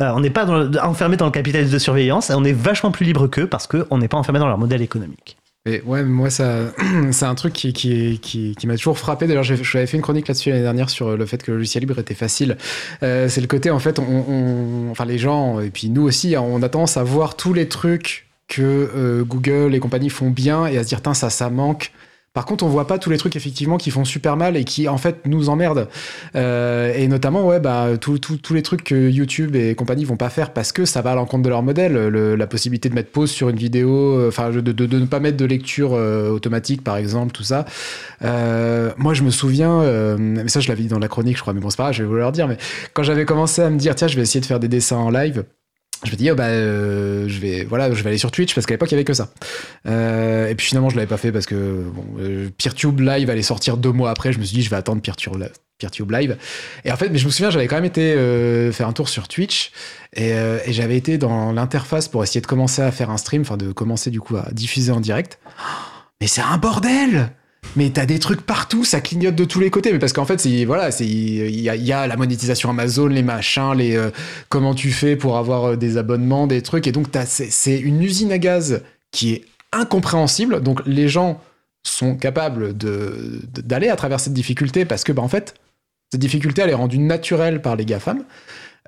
Euh, on n'est pas enfermé dans le capitalisme de surveillance, on est vachement plus libre qu'eux parce qu'on n'est pas enfermé dans leur modèle économique. Et ouais, moi, ça, c'est un truc qui, qui, qui, m'a toujours frappé. D'ailleurs, j'avais fait une chronique là-dessus l'année dernière sur le fait que le logiciel libre était facile. Euh, c'est le côté, en fait, enfin, les gens, et puis nous aussi, hein, on a tendance à voir tous les trucs que euh, Google et compagnie font bien et à se dire, tiens, ça, ça manque. Par contre, on voit pas tous les trucs effectivement qui font super mal et qui en fait nous emmerdent. Euh, et notamment, ouais, bah, tous les trucs que YouTube et compagnie vont pas faire parce que ça va à l'encontre de leur modèle. Le- la possibilité de mettre pause sur une vidéo, euh, enfin, de, de- de ne pas mettre de lecture euh, automatique, par exemple, tout ça. Euh, moi, je me souviens, mais ça, je l'avais dit dans la chronique, je crois, mais bon, c'est pas grave, je vais vous le redire. Mais quand j'avais commencé à me dire, tiens, je vais essayer de faire des dessins en live. Je me dis, oh, bah, euh, je vais, voilà, je vais aller sur Twitch parce qu'à l'époque il y avait que ça. Euh, et puis finalement, je l'avais pas fait parce que bon, euh, PeerTube Live allait sortir deux mois après. Je me suis dit, je vais attendre PeerTube, PeerTube Live. Et en fait, mais je me souviens, j'avais quand même été euh, faire un tour sur Twitch et, euh, et j'avais été dans l'interface pour essayer de commencer à faire un stream, enfin de commencer du coup à diffuser en direct. Mais c'est un bordel! Mais t'as des trucs partout, ça clignote de tous les côtés. Mais parce qu'en fait, c'est voilà, c'est il y, a- il y a la monétisation Amazon, les machins, les euh, comment tu fais pour avoir euh, des abonnements, des trucs. Et donc c'est une usine à gaz qui est incompréhensible. Donc les gens sont capables de- d'aller à travers cette difficulté parce que bah en fait cette difficulté elle est rendue naturelle par les GAFAM.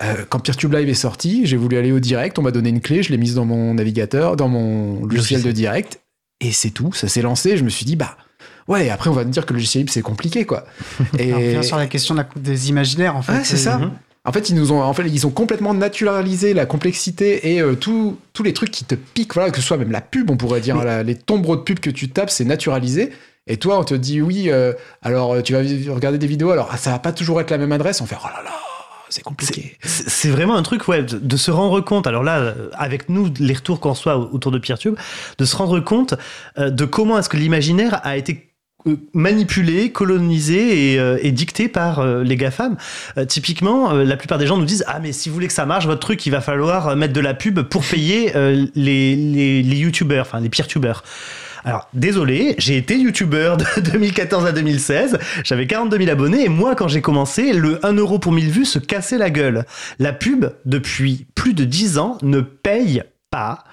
Euh, quand PeerTube Live est sorti, j'ai voulu aller au direct, on m'a donné une clé, je l'ai mise dans mon navigateur, dans mon logiciel de direct, et c'est tout, ça s'est lancé. Je me suis dit, bah ouais, après on va me dire que le logiciel libre c'est compliqué quoi. Et On revient sur la question de la- des imaginaires, en fait. Ouais, c'est ça. Mhm. En fait, ils nous ont, en fait, ils ont complètement naturalisé la complexité et euh, tous les trucs qui te piquent, voilà, que ce soit même la pub, on pourrait dire, la- les tombereaux de pub que tu tapes, c'est naturalisé. Et toi, on te dit oui, euh, alors euh, tu vas regarder des vidéos, alors ah, ça va pas toujours être la même adresse. On fait oh là là, c'est compliqué. C'est vraiment un truc, ouais, de, de se rendre compte. Alors là, euh, avec nous, les retours qu'on reçoit autour de PeerTube, de se rendre compte euh, de comment est-ce que l'imaginaire a été euh, manipulé, colonisé et, euh, dicté par euh, les GAFAM. Euh, typiquement, euh, la plupart des gens nous disent Ah, mais si vous voulez que ça marche, votre truc, il va falloir mettre de la pub pour payer les, les, YouTubers, enfin les PeerTubers. Alors, désolé, j'ai été youtubeur de 2014 à 2016, j'avais 42 000 abonnés, et moi, quand j'ai commencé, le 1 euro pour 1000 vues se cassait la gueule. La pub, depuis plus de 10 ans, ne paye pas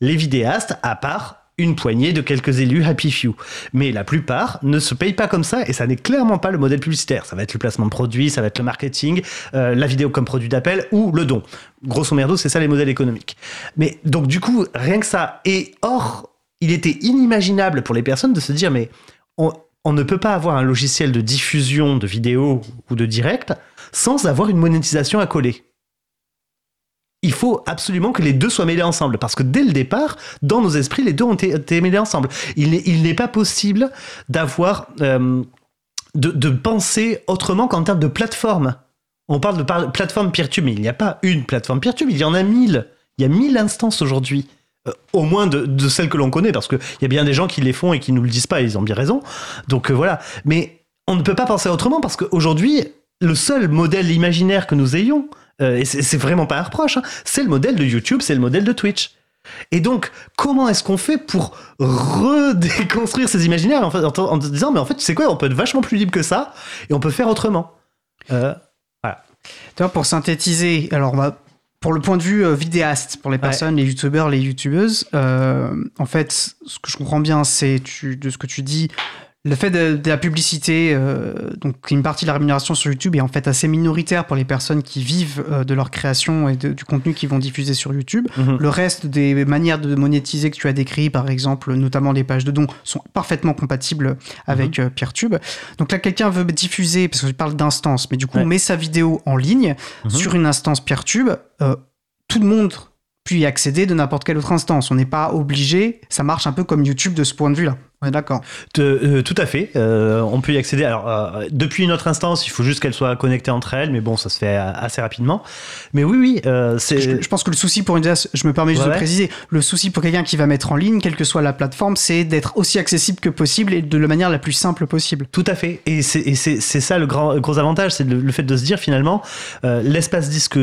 les vidéastes, à part une poignée de quelques élus happy few. Mais la plupart ne se payent pas comme ça, et ça n'est clairement pas le modèle publicitaire. Ça va être le placement de produits, ça va être le marketing, euh, la vidéo comme produit d'appel, ou le don. Grosso merdo, c'est ça les modèles économiques. Mais donc, du coup, rien que ça. Et or, il était inimaginable pour les personnes de se dire, mais on, on ne peut pas avoir un logiciel de diffusion de vidéos ou de direct sans avoir une monétisation à coller. Il faut absolument que les deux soient mêlés ensemble, parce que dès le départ, dans nos esprits, les deux ont été, mêlés ensemble. Il n'est, pas possible d'avoir, euh, de, penser autrement qu'en termes de plateforme. On parle de plateforme PeerTube, mais il n'y a pas une plateforme PeerTube, il y en a mille. Il y a mille instances aujourd'hui. Euh, au moins de, de celles que l'on connaît, parce qu'il y a bien des gens qui les font et qui nous le disent pas, et ils ont bien raison. Donc euh, voilà. Mais on ne peut pas penser autrement, parce qu'aujourd'hui, le seul modèle imaginaire que nous ayons, euh, et c'est vraiment pas un reproche, hein, c'est le modèle de YouTube, c'est le modèle de Twitch. Et donc, comment est-ce qu'on fait pour redéconstruire ces imaginaires en, en, en disant, mais en fait, tu sais quoi, on peut être vachement plus libre que ça, et on peut faire autrement. Euh, Tu vois, pour synthétiser, alors va pour le point de vue euh, vidéaste, pour les personnes, les youtubeurs, les youtubeuses, euh, en fait, ce que je comprends bien, c'est de ce que tu dis, le fait de, de la publicité, euh, donc une partie de la rémunération sur YouTube est en fait assez minoritaire pour les personnes qui vivent euh, de leur création et de- du contenu qu'ils vont diffuser sur YouTube. Mhm. Le reste des manières de monétiser que tu as décrit, par exemple, notamment les pages de dons, sont parfaitement compatibles avec euh, PeerTube. Donc là, quelqu'un veut diffuser, parce que je parle d'instance, mais du coup, Ouais. on met sa vidéo en ligne Mhm. sur une instance PeerTube. tout le monde peut y accéder de n'importe quelle autre instance. On n'est pas obligé. Ça marche un peu comme YouTube de ce point de vue-là. Est d'accord. Euh, tout à fait. Euh, on peut y accéder. Alors, euh, depuis une autre instance, il faut juste qu'elles soient connectées entre elles, mais bon, ça se fait assez rapidement. Mais oui, oui, c'est. Je, je pense que le souci pour une je me permets juste Ouais, de ouais. préciser, le souci pour quelqu'un qui va mettre en ligne, quelle que soit la plateforme, c'est d'être aussi accessible que possible et de la manière la plus simple possible. Tout à fait. Et c'est ça le grand, gros avantage, c'est le, le fait de se dire finalement, l'espace disque,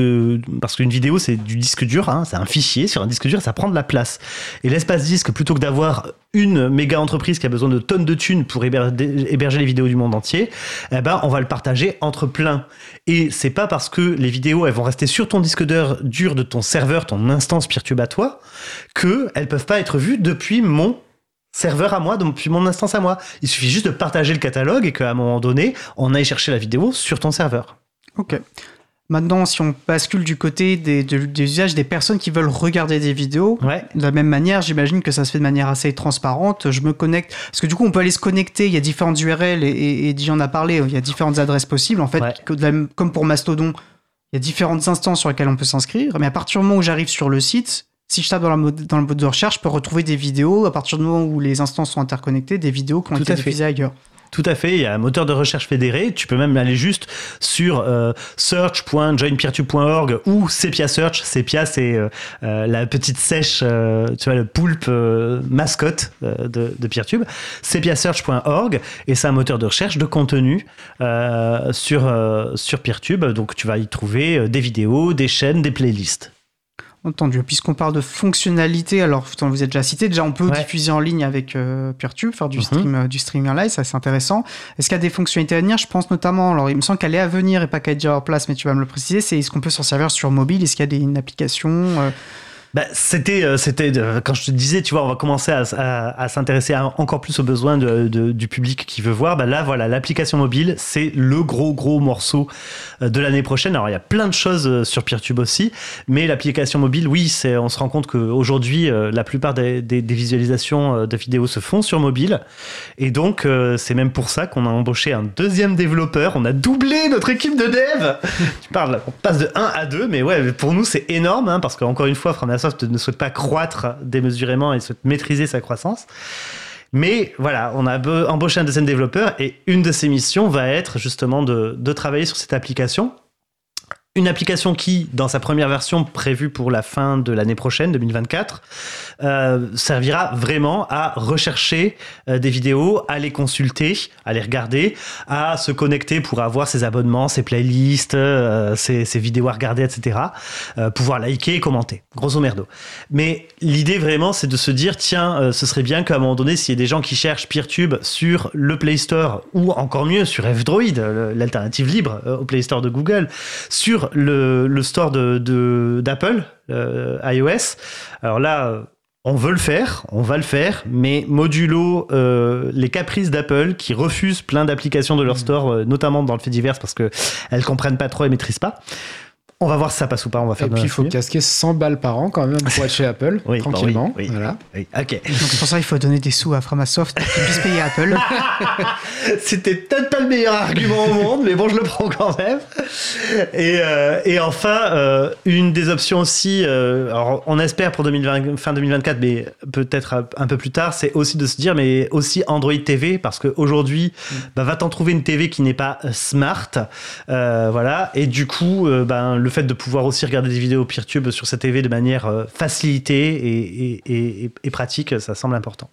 parce qu'une vidéo c'est du disque dur, hein, c'est un fichier sur un disque dur, ça prend de la place. Et l'espace disque, plutôt que d'avoir une méga entreprise qui a besoin de tonnes de thunes pour héberger, les vidéos du monde entier, eh ben on va le partager entre plein. Et c'est pas parce que les vidéos elles vont rester sur ton disque dur dur de ton serveur, ton instance PeerTube à toi, que elles peuvent pas être vues depuis mon serveur à moi, depuis mon instance à moi. Il suffit juste de partager le catalogue et qu'à un moment donné, on aille chercher la vidéo sur ton serveur. Ok. Maintenant, si on bascule du côté des, de- des usages des personnes qui veulent regarder des vidéos, Ouais. de la même manière, j'imagine que ça se fait de manière assez transparente. Je me connecte. Parce que du coup, on peut aller se connecter. Il y a différentes URL et, et, et en a parlé. Il y a différentes adresses possibles. En fait, Ouais. que de la même- comme pour Mastodon, il y a différentes instances sur lesquelles on peut s'inscrire. Mais à partir du moment où j'arrive sur le site, si je tape dans, la mode- dans le mode de recherche, je peux retrouver des vidéos. À partir du moment où les instances sont interconnectées, des vidéos qui ont Tout été diffusées ailleurs. Tout à fait, il y a un moteur de recherche fédéré. Tu peux même aller juste sur euh, search.joinpeertube.org ou Sepia Search. Sepia, c'est euh, euh, la petite sèche, tu vois, le poulpe mascotte de, de Peertube. Sepiasearch.org et c'est un moteur de recherche de contenu sur, sur Peertube. Donc tu vas y trouver des vidéos, des chaînes, des playlists. Entendu. Puisqu'on parle de fonctionnalité, alors vous vous êtes déjà cité, déjà on peut Ouais. diffuser en ligne avec euh, PeerTube, faire du Mhm. stream, euh, du streaming en live, ça c'est intéressant. Est-ce qu'il y a des fonctionnalités à venir? Je pense notamment, alors il me semble qu'elle est à venir et pas qu'elle est déjà en place, mais tu vas me le préciser. C'est est-ce qu'on peut s'en servir sur mobile? Est-ce qu'il y a des, une application euh, Bah, c'était, euh, c'était euh, quand je te disais, tu vois, on va commencer à, s'intéresser encore plus aux besoins du public qui veut voir. Bah là, voilà, l'application mobile, c'est le gros gros morceau euh, de l'année prochaine. Alors, il y a plein de choses sur PeerTube aussi, mais l'application mobile, oui, c'est, on se rend compte qu'aujourd'hui, la plupart des, visualisations de vidéos se font sur mobile, et donc c'est même pour ça qu'on a embauché un deuxième développeur. On a doublé notre équipe de dev. tu parles, on passe de 1 à 2, mais ouais, pour nous c'est énorme hein, parce qu'encore une fois, Framasoft ne souhaite pas croître démesurément et souhaite maîtriser sa croissance. Mais voilà, on a embauché un deuxième développeur et une de ses missions va être justement de travailler sur cette application. Une application qui, dans sa première version prévue pour la fin de l'année prochaine, 2024, euh, servira vraiment à rechercher euh, des vidéos, à les consulter, à les regarder, à se connecter pour avoir ses abonnements, ses playlists, euh, ses, vidéos à regarder, etc. Pouvoir liker et commenter, grosso merdo. Mais l'idée vraiment, c'est de se dire, tiens, ce serait bien qu'à un moment donné, s'il y a des gens qui cherchent PeerTube sur le Play Store, ou encore mieux, sur F-Droid, l'alternative libre au Play Store de Google, sur le, le store de- de- d'Apple, euh, iOS, alors là... on veut le faire, on va le faire, mais modulo euh, les caprices d'Apple qui refusent plein d'applications de leur store, euh, notamment dans le fait divers parce que elles comprennent pas trop et maîtrisent pas. On va voir si ça passe ou pas. On va faire Et puis, il faut casquer 100 balles par an quand même pour être chez Apple, Oui, bah tranquillement. oui, oui. Voilà. Oui, ok. Donc c'est pour ça qu'il faut donner des sous à Framasoft pour qu'ils puissent payer Apple. C'était peut-être pas le meilleur argument au monde, mais bon, je le prends quand même. Et, euh, et enfin, euh, une des options aussi, euh, alors on espère pour 2020, fin 2024, mais peut-être un, peu plus tard, c'est aussi de se dire, mais aussi Android TV, parce qu'aujourd'hui, bah, va t'en trouver une TV qui n'est pas smart. Euh, voilà. Et du coup, euh, ben, le fait de pouvoir aussi regarder des vidéos PeerTube sur cette TV de manière euh, facilitée et, pratique, ça semble important.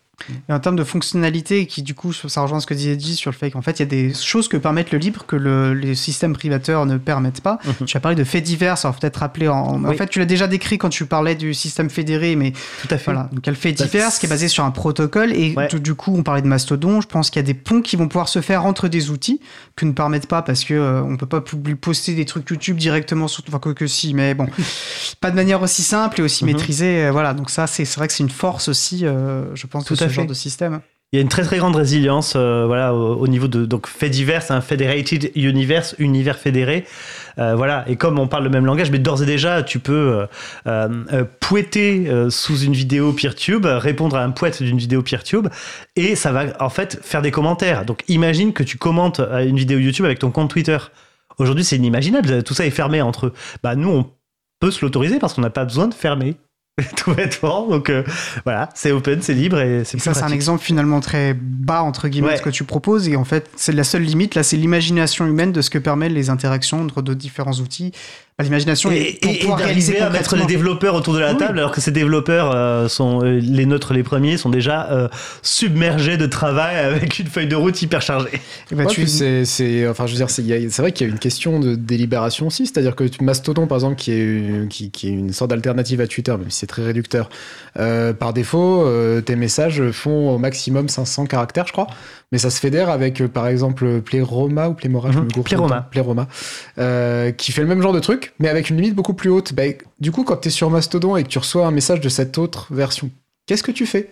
Et en termes de fonctionnalité, qui du coup, ça rejoint ce que disait J sur le fait qu'en fait, il y a des choses que permettent le libre que le- les systèmes privateurs ne permettent pas. Mhm. Tu as parlé de faits divers, alors peut-être rappeler en. En fait, tu l'as déjà décrit quand tu parlais du système fédéré, mais Tout à fait. voilà. Donc, il y a le fait Bah, divers qui est basé sur un protocole. Et Ouais. du- coup, on parlait de Mastodon. Je pense qu'il y a des ponts qui vont pouvoir se faire entre des outils que ne permettent pas parce que euh, on peut pas poster des trucs YouTube directement sur. Enfin, quoi que si, mais bon. pas de manière aussi simple et aussi Mhm. maîtrisée. euh, Voilà. Donc, ça, c'est vrai que c'est une force aussi, euh, je pense, Tout de ce à genre fait. de système. Il y a une très très grande résilience euh, voilà, au, au niveau de donc fait divers, un federated universe, univers fédéré. Euh, voilà, et comme on parle le même langage, mais d'ores et déjà, tu peux euh, euh, pouetter sous une vidéo PeerTube, répondre à un poète d'une vidéo PeerTube, et ça va en fait faire des commentaires. Donc imagine que tu commentes à une vidéo YouTube avec ton compte Twitter. Aujourd'hui, c'est inimaginable, tout ça est fermé entre eux. Bah, nous, on peut se l'autoriser parce qu'on n'a pas besoin de fermer. Tout bêtement. Donc euh, voilà, c'est open, c'est libre et c'est ça, c'est un exemple finalement très bas, entre guillemets, Ouais. de ce que tu proposes. Et en fait, c'est la seule limite, là, c'est l'imagination humaine de ce que permettent les interactions entre deux différents outils. Bah, l'imagination et, et- d'arriver à mettre les développeurs autour de la Oui. table alors que ces développeurs euh, sont euh, les nôtres les premiers sont déjà euh, submergés de travail avec une feuille de route hyper chargée. Et bah, Ouais, tu- puis c'est, c'est- enfin, je veux dire, c'est, vrai qu'il y a une question de délibération aussi, c'est-à-dire que Mastodon, par exemple, qui est, qui, qui est une sorte d'alternative à Twitter, même si c'est très réducteur, euh, par défaut, euh, tes messages font au maximum 500 caractères, je crois, mais ça se fédère avec, euh, par exemple, Playroma ou Playmora, je Mhm, me gourre Playroma, euh, qui fait le même genre de truc, mais avec une limite beaucoup plus haute. Bah, du coup, quand tu es sur Mastodon et que tu reçois un message de cette autre version, qu'est-ce que tu fais?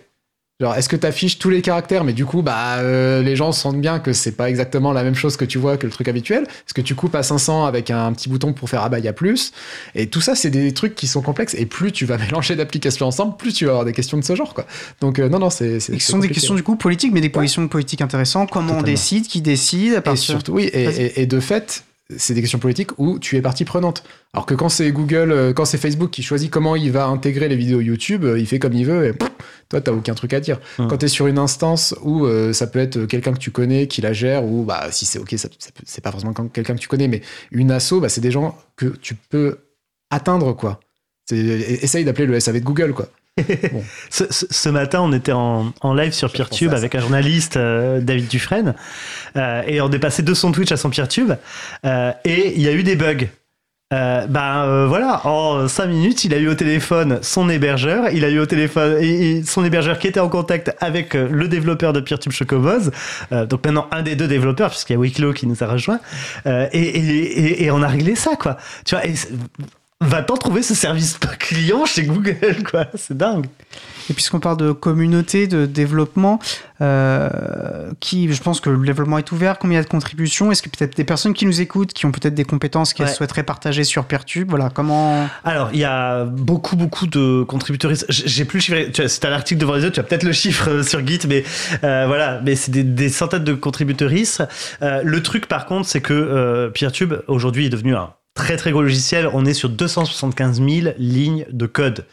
Genre, est-ce que tu affiches tous les caractères, mais du coup, bah, euh, les gens sentent bien que c'est pas exactement la même chose que tu vois que le truc habituel Est-ce que tu coupes à 500 avec un petit bouton pour faire ah bah il y a plus Et tout ça, c'est des trucs qui sont complexes. Et plus tu vas mélanger d'applications ensemble, plus tu vas avoir des questions de ce genre, quoi. Donc euh, non, non, c'est. ce sont des questions du coup politiques, mais des positions politiques intéressantes. Comment on décide, qui décide, à Et partir- surtout, oui, et, Vas-y. et- et de fait, c'est des questions politiques où tu es partie prenante. Alors que quand c'est Google, euh, quand c'est Facebook qui choisit comment il va intégrer les vidéos YouTube, euh, il fait comme il veut et pff, toi, t'as aucun truc à dire. Quand tu es sur une instance où euh, ça peut être quelqu'un que tu connais qui la gère, ou bah, si c'est ok, ça, ça c'est pas forcément quelqu'un que tu connais, mais une asso, bah, c'est des gens que tu peux atteindre, quoi. Essaye d'appeler le SAV de Google, quoi. Ce, ce- ce matin, on était en, en live sur PeerTube avec un journaliste, euh, David Dufresne, euh, et on est passé de son Twitch à son PeerTube, euh, et il y a eu des bugs. Ben voilà, en 5 minutes, il a eu au téléphone son hébergeur, il a eu au téléphone et, et son hébergeur qui était en contact avec le développeur de PeerTube Chocoboz, donc maintenant un des deux développeurs puisqu'il y a Wicklow qui nous a rejoint, et, et- et- et on a réglé ça quoi. Tu vois, et va-t-on trouver ce service client chez Google quoi C'est dingue. Et puisqu'on parle de communauté, de développement, euh, qui, je pense que le développement est ouvert, combien il y a de contributions? Est-ce que peut-être des personnes qui nous écoutent, qui ont peut-être des compétences qu'elles Ouais. souhaiteraient partager sur Peertube Voilà, comment? Alors, il y a beaucoup, beaucoup de contributeurs. J'ai plus le chiffre. Si t'as l'article devant les yeux, tu as peut-être le chiffre euh, sur Git, mais euh, voilà. Mais c'est des, des centaines de contributeuristes. Euh, le truc, par contre, c'est que euh, PeerTube, aujourd'hui, est devenu un très, très gros logiciel. On est sur 275 000 lignes de code.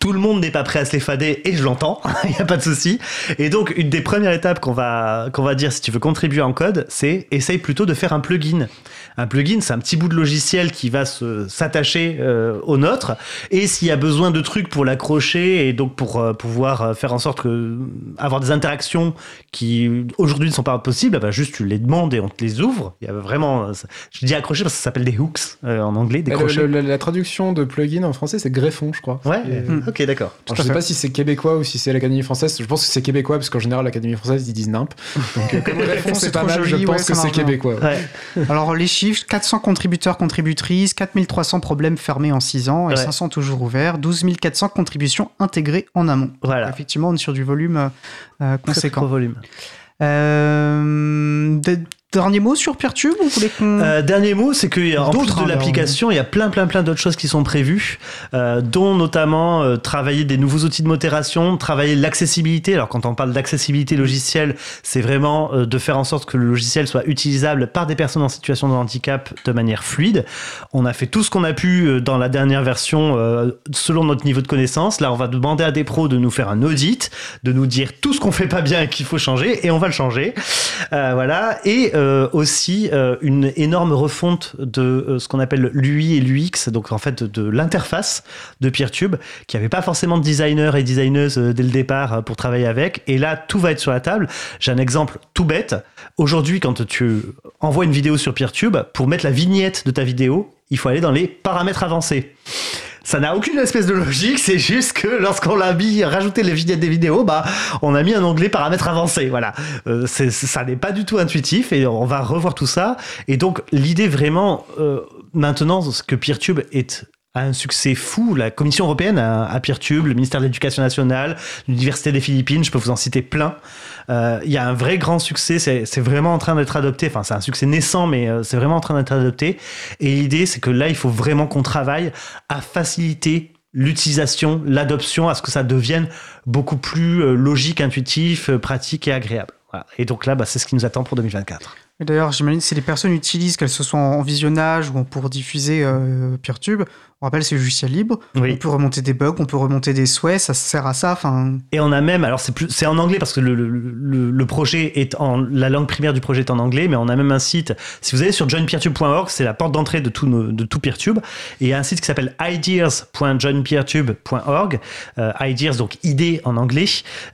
Tout le monde n'est pas prêt à se les fader et je l'entends, il n'y a pas de souci. Et donc, une des premières étapes qu'on va, qu'on va dire si tu veux contribuer en code, c'est essaye plutôt de faire un plugin. Un plugin, c'est un petit bout de logiciel qui va se- s'attacher euh, au nôtre. Et s'il y a besoin de trucs pour l'accrocher et donc pour euh, pouvoir euh, faire en sorte que avoir des interactions qui aujourd'hui ne sont pas possibles, bah, juste tu les demandes et on te les ouvre. Il y a vraiment, euh, je dis accrocher parce que ça s'appelle des hooks euh, en anglais, des le- crochets. le- la traduction de plugin en français, c'est greffon, je crois. Ouais, Et-. Ok, d'accord. Je sais pas si c'est québécois ou si c'est l'Académie française. Je pense que c'est québécois parce qu'en général l'Académie française ils disent nimp. Donc euh, comme pas mal, je pense ouais, que c'est québécois. Ouais. Alors les chiffres, 400 contributeurs, contributrices, 4300 problèmes fermés en 6 ans et Ouais. 500 toujours ouverts, 12 400 contributions intégrées en amont. Voilà. Effectivement, on est sur du volume euh, Très, très conséquent. gros volume. Euh, dernier mot sur Peertube ou vous voulez qu'on... Euh, dernier mot, c'est qu'en plus de hein, l'application, il y a plein, plein, plein d'autres choses qui sont prévues, euh, dont notamment euh, travailler des nouveaux outils de modération, travailler l'accessibilité. Alors, quand on parle d'accessibilité logicielle, c'est vraiment euh, de faire en sorte que le logiciel soit utilisable par des personnes en situation de handicap de manière fluide. On a fait tout ce qu'on a pu dans la dernière version selon notre niveau de connaissance. Là, on va demander à des pros de nous faire un audit, de nous dire tout ce qu'on fait pas bien et qu'il faut changer, et on va le changer. Voilà. Et euh, aussi euh, une énorme refonte de euh, ce qu'on appelle l'UI et l'UX, donc en fait de, l'interface de PeerTube, qui avait pas forcément de designer et designeuse dès le départ pour travailler avec. Et là, tout va être sur la table. J'ai un exemple tout bête. Aujourd'hui, quand tu envoies une vidéo sur PeerTube, pour mettre la vignette de ta vidéo, il faut aller dans les paramètres avancés. Ça n'a aucune espèce de logique, c'est juste que lorsqu'on l'a mis, rajouté les vignettes des vidéos, bah, on a mis un onglet paramètres avancés. Voilà. Euh, ça n'est pas du tout intuitif et on va revoir tout ça. Et donc, l'idée vraiment, euh, maintenant, que PeerTube est un succès fou. La Commission européenne a PeerTube, le ministère de l'Éducation nationale, l'Université des Philippines, je peux vous en citer plein. Euh, Il y a un vrai grand succès, c'est vraiment en train d'être adopté. Enfin, c'est un succès naissant, mais euh, c'est vraiment en train d'être adopté. Et l'idée, c'est que là, il faut vraiment qu'on travaille à faciliter l'utilisation, l'adoption, à ce que ça devienne beaucoup plus euh, logique, intuitif, pratique et agréable. Et donc là, bah, c'est ce qui nous attend pour 2024. Et D'ailleurs, j'imagine si les personnes utilisent, qu'elles se soient en visionnage ou pour diffuser euh, Peertube, on rappelle c'est logiciel libre, Oui. on peut remonter des bugs, on peut remonter des souhaits, ça sert à ça. Et on a même, alors c'est plus, c'est en anglais parce que le, le, le, le projet est en, la langue primaire du projet est en anglais, mais on a même un site. Si vous allez sur joinpeertube.org, c'est la porte d'entrée de tout, nos- de tout Peertube. Et il y a un site qui s'appelle ideas.joinpeertube.org, euh, ideas donc idées en anglais,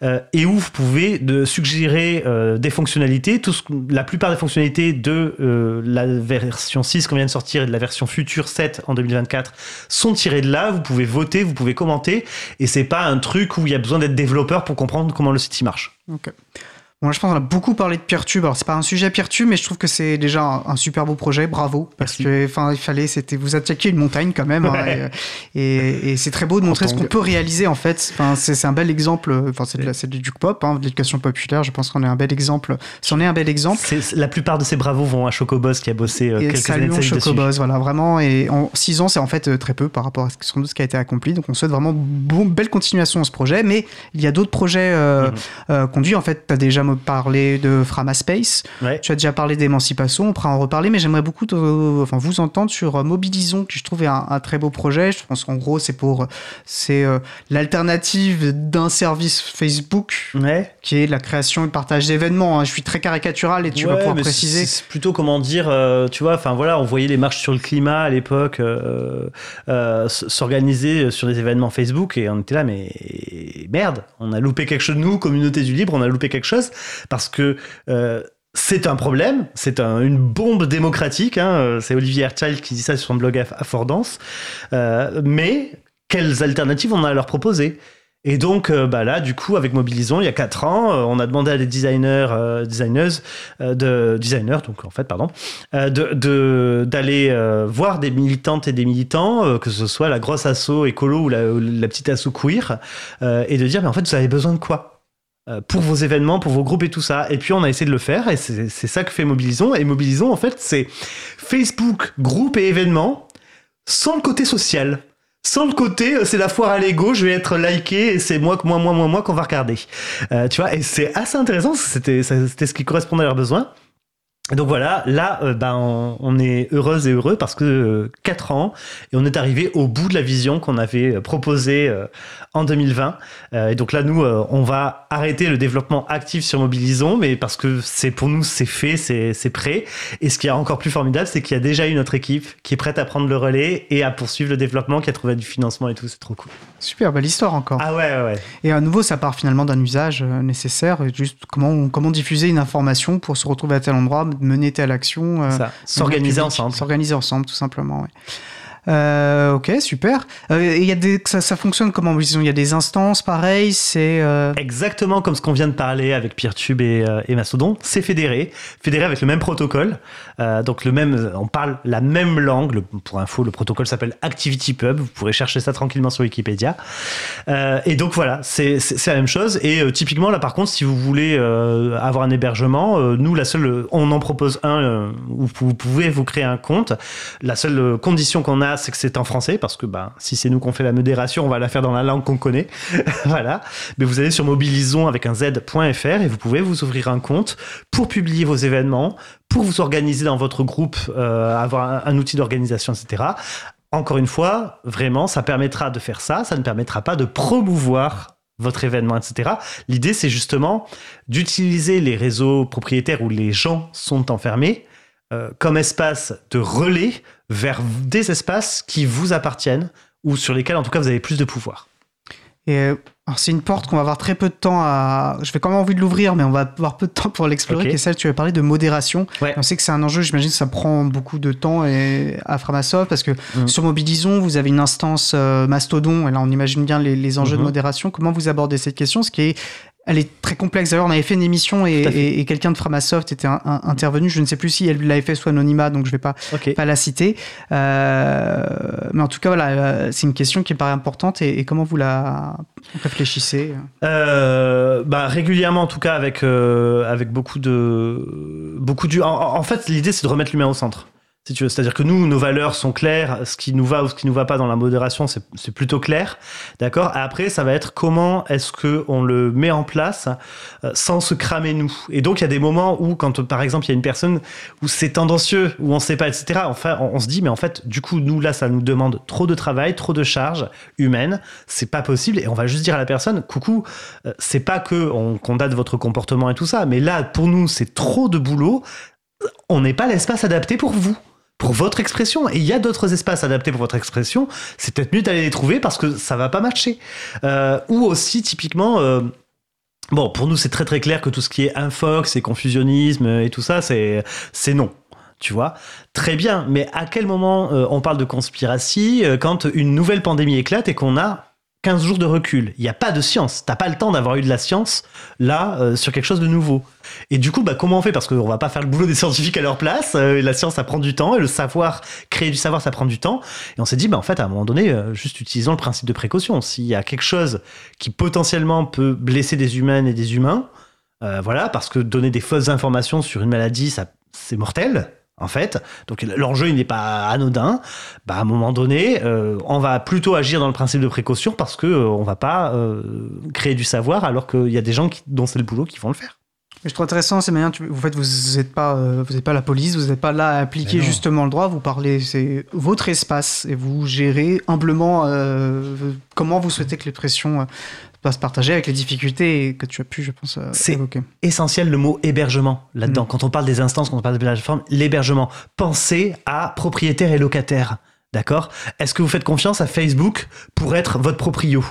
euh, et où vous pouvez de suggérer euh, des fonctionnalités. Tout ce, que- la plupart des fonctionnalités de euh, la version 6 qu'on vient de sortir et de la version future 7 en 2024 sont tirées de là. Vous pouvez voter, vous pouvez commenter, et c'est pas un truc où il y a besoin d'être développeur pour comprendre comment le site marche. Bon, je pense qu'on a beaucoup parlé de Peertube. Alors, c'est pas un sujet Peertube, mais je trouve que c'est déjà un, un super beau projet. Bravo. Parce Merci. que, enfin, il fallait, c'était, vous attaquiez une montagne quand même. hein, et et, et c'est très beau de montrer ce qu'on peut réaliser, en fait. Enfin, c'est, un bel exemple. Enfin, c'est, c'est du pop, hein, de l'éducation populaire. Je pense qu'on est un bel exemple. C'en est un bel exemple. La plupart de ces bravos vont à Chocoboss qui a bossé euh, quelques années de dessus. Chocoboss, voilà, vraiment. Et en 6 ans, c'est en fait euh, très peu par rapport à ce, sans doute ce qui a été accompli. Donc, on souhaite vraiment bon, belle continuation à ce projet. Mais il y a d'autres projets euh, euh, conduits. En fait, tu as déjà parlé de Framaspace. Ouais. Tu as déjà parlé d'émancipation. On pourra en reparler. Mais j'aimerais beaucoup te- enfin, vous entendre sur euh, Mobilisons, qui je trouve est un, un très beau projet. Je pense qu'en gros, c'est pour c'est euh, l'alternative d'un service Facebook Ouais. qui est la création et le partage d'événements. hein. Je suis très caricatural et tu vas pouvoir préciser. C'est plutôt comment dire, euh, tu vois, enfin voilà, on voyait les marches sur le climat à l'époque euh, s'organiser sur des événements Facebook et on était là, mais merde, on a loupé quelque chose, nous, communauté du libre, on a loupé quelque chose parce que. euh, c'est un problème, c'est un- une bombe démocratique. hein, euh, c'est Olivier Herchild qui dit ça sur son blog Aff- Affordance. Euh, mais quelles alternatives on a à leur proposer? Et donc, euh, bah là, du coup, avec Mobilisons, il y a 4 ans, on a demandé à des designers, euh, designers, donc en fait, pardon, de d'aller voir des militantes et des militants, que ce soit la grosse asso écolo ou la, ou la petite asso queer, et de dire, mais en fait, vous avez besoin de quoi? Pour vos événements, pour vos groupes et tout ça. Et puis on a essayé de le faire, et c'est ça que fait Mobilisons. Et Mobilisons, en fait, c'est Facebook, groupe et événements, sans le côté social. Sans le côté, euh, c'est la foire à l'ego, je vais être liké et c'est moi, moi, moi, moi, moi qu'on va regarder. Euh, tu vois, et c'est assez intéressant, c'était ce qui correspondait à leurs besoins. Donc voilà, là, euh, ben, on, on est heureuse et heureux parce que 4 ans et on est arrivé au bout de la vision qu'on avait euh, proposée euh, en 2020. Euh, et donc là, nous, euh, on va arrêter le développement actif sur Mobilisons, mais parce que c'est pour nous, c'est fait, c'est prêt. Et ce qui est encore plus formidable, c'est qu'il y a déjà une autre équipe qui est prête à prendre le relais et à poursuivre le développement, qui a trouvé du financement et tout. C'est trop cool. Super belle histoire encore. Ah ouais, ouais, ouais. Et à nouveau, ça part finalement d'un usage euh, nécessaire. Juste comment, comment diffuser une information pour se retrouver à tel endroit, mener telle action. euh, s'organiser ensemble. S'organiser ensemble, tout simplement. ouais. Euh, ok, super. Euh, y a des, ça, fonctionne comment? Il y a des instances, pareil, c'est. euh, Exactement comme ce qu'on vient de parler avec Peertube et, euh, et Mastodon, c'est fédéré, fédéré avec le même protocole. Donc le même, on parle la même langue. Pour info, le protocole s'appelle ActivityPub. Vous pourrez chercher ça tranquillement sur Wikipédia. Et donc voilà, c'est la même chose. Et typiquement là, par contre, si vous voulez avoir un hébergement, nous la seule, on en propose un où vous pouvez vous créer un compte. La seule condition qu'on a, c'est que c'est en français parce que bah, si c'est nous qu'on fait la modération, on va la faire dans la langue qu'on connaît. voilà. Mais vous allez sur mobilisons avec un z.fr et vous pouvez vous ouvrir un compte pour publier vos événements, pour vous organiser dans votre groupe, euh, avoir un outil d'organisation, etc. Encore une fois, vraiment, ça permettra de faire ça. Ça ne permettra pas de promouvoir votre événement, etc. L'idée, c'est justement d'utiliser les réseaux propriétaires où les gens sont enfermés euh, comme espace de relais vers des espaces qui vous appartiennent ou sur lesquels, en tout cas, vous avez plus de pouvoir. Et euh, c'est une porte qu'on va avoir très peu de temps à. Je vais quand même envie de l'ouvrir, mais on va avoir peu de temps pour l'explorer. Ok. Qui est celle tu avais parlé de modération. Ouais. On sait que c'est un enjeu. J'imagine que ça prend beaucoup de temps et à Framasoft parce que Mm. sur Mobilisons, vous avez une instance euh, Mastodon. Et là, on imagine bien les, les enjeux de modération. Comment vous abordez cette question Ce qui est elle est très complexe. D'ailleurs, on avait fait une émission et, quelqu'un de Framasoft était un- un- intervenu. Je ne sais plus si elle l'avait fait sous anonymat, donc je vais pas la citer. Euh, mais en tout cas, voilà, euh, c'est une question qui me paraît importante. Et, et comment vous la réfléchissez? Euh, bah, régulièrement, en tout cas, avec, euh, avec beaucoup de. Beaucoup du... en, en fait, l'idée, c'est de remettre l'humain au centre. Si tu veux. C'est-à-dire que nous, nos valeurs sont claires. Ce qui nous va ou ce qui nous va pas dans la modération, c'est plutôt clair. D'accord? Après, ça va être comment est-ce qu'on le met en place euh, sans se cramer nous? Et donc, il y a des moments où, quand par exemple, il y a une personne où c'est tendancieux, où on sait pas, etc., enfin, on, on se dit, mais en fait, du coup, nous, là, ça nous demande trop de travail, trop de charges humaines. C'est pas possible. Et on va juste dire à la personne, coucou, euh, c'est pas que on condamne votre comportement et tout ça, mais là, pour nous, c'est trop de boulot. On n'est pas l'espace adapté pour vous. Pour votre expression. Et il y a d'autres espaces adaptés pour votre expression. C'est peut-être mieux d'aller les trouver parce que ça va pas matcher. Euh, ou aussi, typiquement, euh, Bon, pour nous, c'est très très clair que tout ce qui est infox et confusionnisme et tout ça, c'est non. Tu vois? Très bien, mais à quel moment euh, on parle de conspiratie euh, quand une nouvelle pandémie éclate et qu'on a 15 jours de recul Il n'y a pas de science. T'as pas le temps d'avoir eu de la science là euh, sur quelque chose de nouveau. Et du coup, bah, comment on fait? Parce qu'on va pas faire le boulot des scientifiques à leur place. euh, la science, ça prend du temps. Et le savoir, créer du savoir, ça prend du temps. Et on s'est dit, bah, en fait, à un moment donné, euh, juste utilisons le principe de précaution. S'il y a quelque chose qui potentiellement peut blesser des humaines et des humains, voilà, parce que donner des fausses informations sur une maladie, ça, c'est mortel. En fait, donc l'enjeu il n'est pas anodin. Bah, à un moment donné, euh, on va plutôt agir dans le principe de précaution parce que euh, on va pas euh, créer du savoir alors qu'il y a des gens qui, dont c'est le boulot qui vont le faire. Mais je trouve intéressant, c'est manière, vous faites, vous n'êtes pas, euh, vous êtes pas la police, vous n'êtes pas là à appliquer justement le droit. Vous parlez, c'est votre espace et vous gérez humblement comment vous souhaitez que les pressions doivent se partager avec les difficultés que tu as pu, je pense, euh, C'est- évoquer. essentiel le mot hébergement là-dedans. Mm. Quand on parle des instances, quand on parle de plateforme, l'hébergement. Pensez à propriétaire et locataire. D'accord? Est-ce que vous faites confiance à Facebook pour être votre proprio?